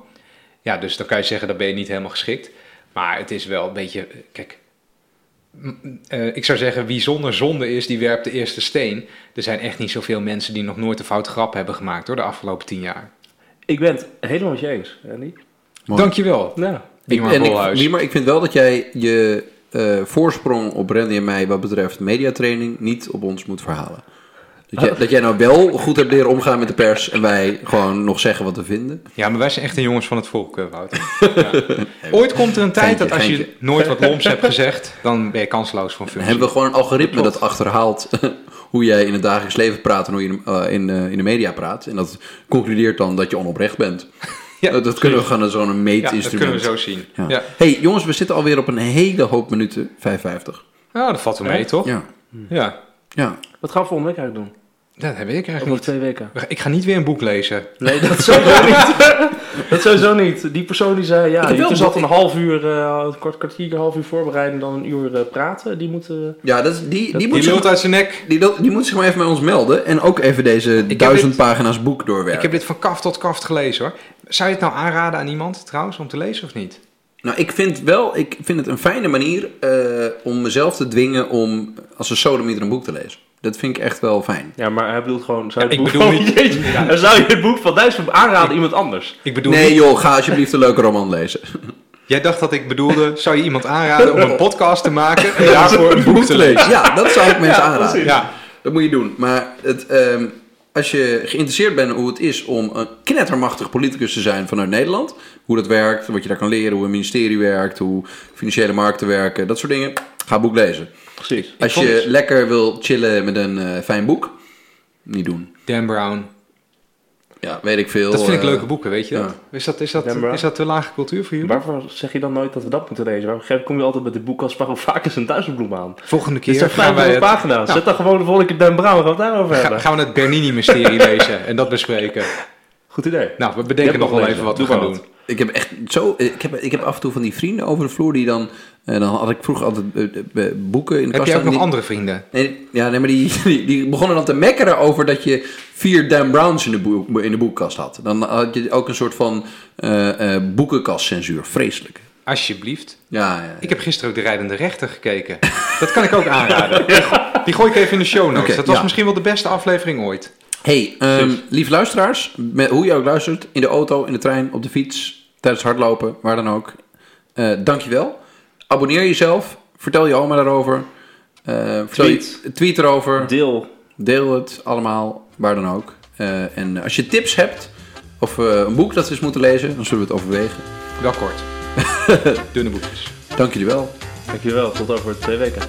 Ja, dus dan kan je zeggen dat ben je niet helemaal geschikt. Maar het is wel een beetje, kijk, eh, ik zou zeggen wie zonder zonde is, die werpt de eerste steen. Er zijn echt niet zoveel mensen die nog nooit een foute grap hebben gemaakt door de afgelopen tien jaar. Ik ben het helemaal met je eens, Andy. Mooi. Dankjewel. Nou, Ik, en ik vind wel dat jij je eh, voorsprong op Randy en mij wat betreft mediatraining niet op ons moet verhalen. Dat jij, dat jij nou wel goed hebt leren omgaan met de pers en wij gewoon nog zeggen wat we vinden. Ja, maar wij zijn echt de jongens van het volk, eh, Wouter. Ja. Ooit komt er een tijd Geintje, dat als je nooit wat loms hebt gezegd, dan ben je kansloos van Dan functie. hebben we gewoon een algoritme dat achterhaalt hoe jij in het dagelijks leven praat en hoe je eh, in, eh, in de media praat. En dat concludeert dan dat je onoprecht bent. Ja, dat, dat kunnen we gewoon als zo'n Ja, dat meetinstrument. kunnen we zo zien. Ja. Ja. hey, jongens, we zitten alweer op een hele hoop minuten. 55. Nou, dat valt wel mee, toch? Ja. Ja. ja. wat gaan we volgende week eigenlijk doen? Dat heb ik eigenlijk Over niet. twee weken. Ik ga niet weer een boek lezen. Nee, dat sowieso niet. dat sowieso niet. Die persoon die zei, ja, Ik je zat een- half uur, eh, een kort kwartier, een half uur voorbereiden, dan een uur eh, praten. Die moeten... Ja, dat is, die, die, Die moet zich, uit zijn nek. die, die moet zich maar even bij ons melden. En ook even deze heb duizend dit- pagina's boek doorwerken. Ik heb dit van kaft tot kaft gelezen, hoor. Zou je het nou aanraden aan iemand, trouwens, om te lezen of niet? Nou, ik vind wel, ik vind het een fijne manier eh, om mezelf te dwingen om als een sodemieter een boek te lezen. Dat vind ik echt wel fijn. Ja, maar hij bedoelt gewoon... Zou Ja, het ik boek bedoel van- niet- Jeetje, zou je het boek van Dijsselbloem aanraden aan iemand anders. Ik bedoel Nee niet- joh, ga alsjeblieft een leuke roman lezen. Jij dacht dat ik bedoelde, zou je iemand aanraden om een podcast te maken en daarvoor een boek te lezen? Ja, dat zou ik mensen aanraden. Ja, Dat moet je doen. Maar het, ehm, als je geïnteresseerd bent in hoe het is om een knettermachtig politicus te zijn vanuit Nederland, hoe dat werkt, wat je daar kan leren, hoe een ministerie werkt, hoe financiële markten werken, dat soort dingen, ga een boek lezen. Precies. Als vond je lekker wil chillen met een eh, fijn boek, niet doen. Dan Brown. Ja, weet ik veel. Dat vind ik eh, leuke boeken, weet je ja. dat? Is dat, is, dat, Dan Brown. is dat te lage cultuur voor jullie? Waarvoor zeg je dan nooit dat we dat moeten lezen? Waarom kom je altijd met de boek als Varoufakis en Duizelbloem aan? Volgende Dit keer zijn gaan wij 500 het, pagina's. Nou. Zet dan gewoon de volgende keer Dan Brown. Gaan we het daarover ga- hebben. gaan we het Bernini-mysterie lezen en dat bespreken. Goed idee. Nou, we bedenken hebt nog wel even wat we Doe gaan maar doen. Ik heb echt zo. Ik heb, ik heb af en toe van die vrienden over de vloer die dan. eh, dan had ik vroeger altijd eh, eh, boeken in de Heb kast jij ook staan nog die- andere vrienden? Nee, ja, nee, maar die, die, die begonnen dan te mekkeren over dat je vier Dan Browns in de, boek, in de boekkast had. Dan had je ook een soort van eh, boekenkastcensuur. Vreselijk. Alsjeblieft. Ja, ja, Ik heb gisteren ook de rijdende rechter gekeken. Dat kan ik ook aanraden. Die gooi ik even in de show notes. Dat was ja. misschien wel de beste aflevering ooit. Hey, ehm lieve luisteraars, met, hoe je ook luistert, in de auto, in de trein, op de fiets, tijdens hardlopen, waar dan ook. eh dankjewel. Abonneer jezelf, vertel je oma daarover. eh, Tweet. Je, tweet erover, Deel. deel het allemaal, waar dan ook. Eh, en als je tips hebt, of een boek dat we eens moeten lezen, dan zullen we het overwegen. Wel kort. Dunne boekjes. Dank jullie wel. Dankjewel. Tot over twee weken.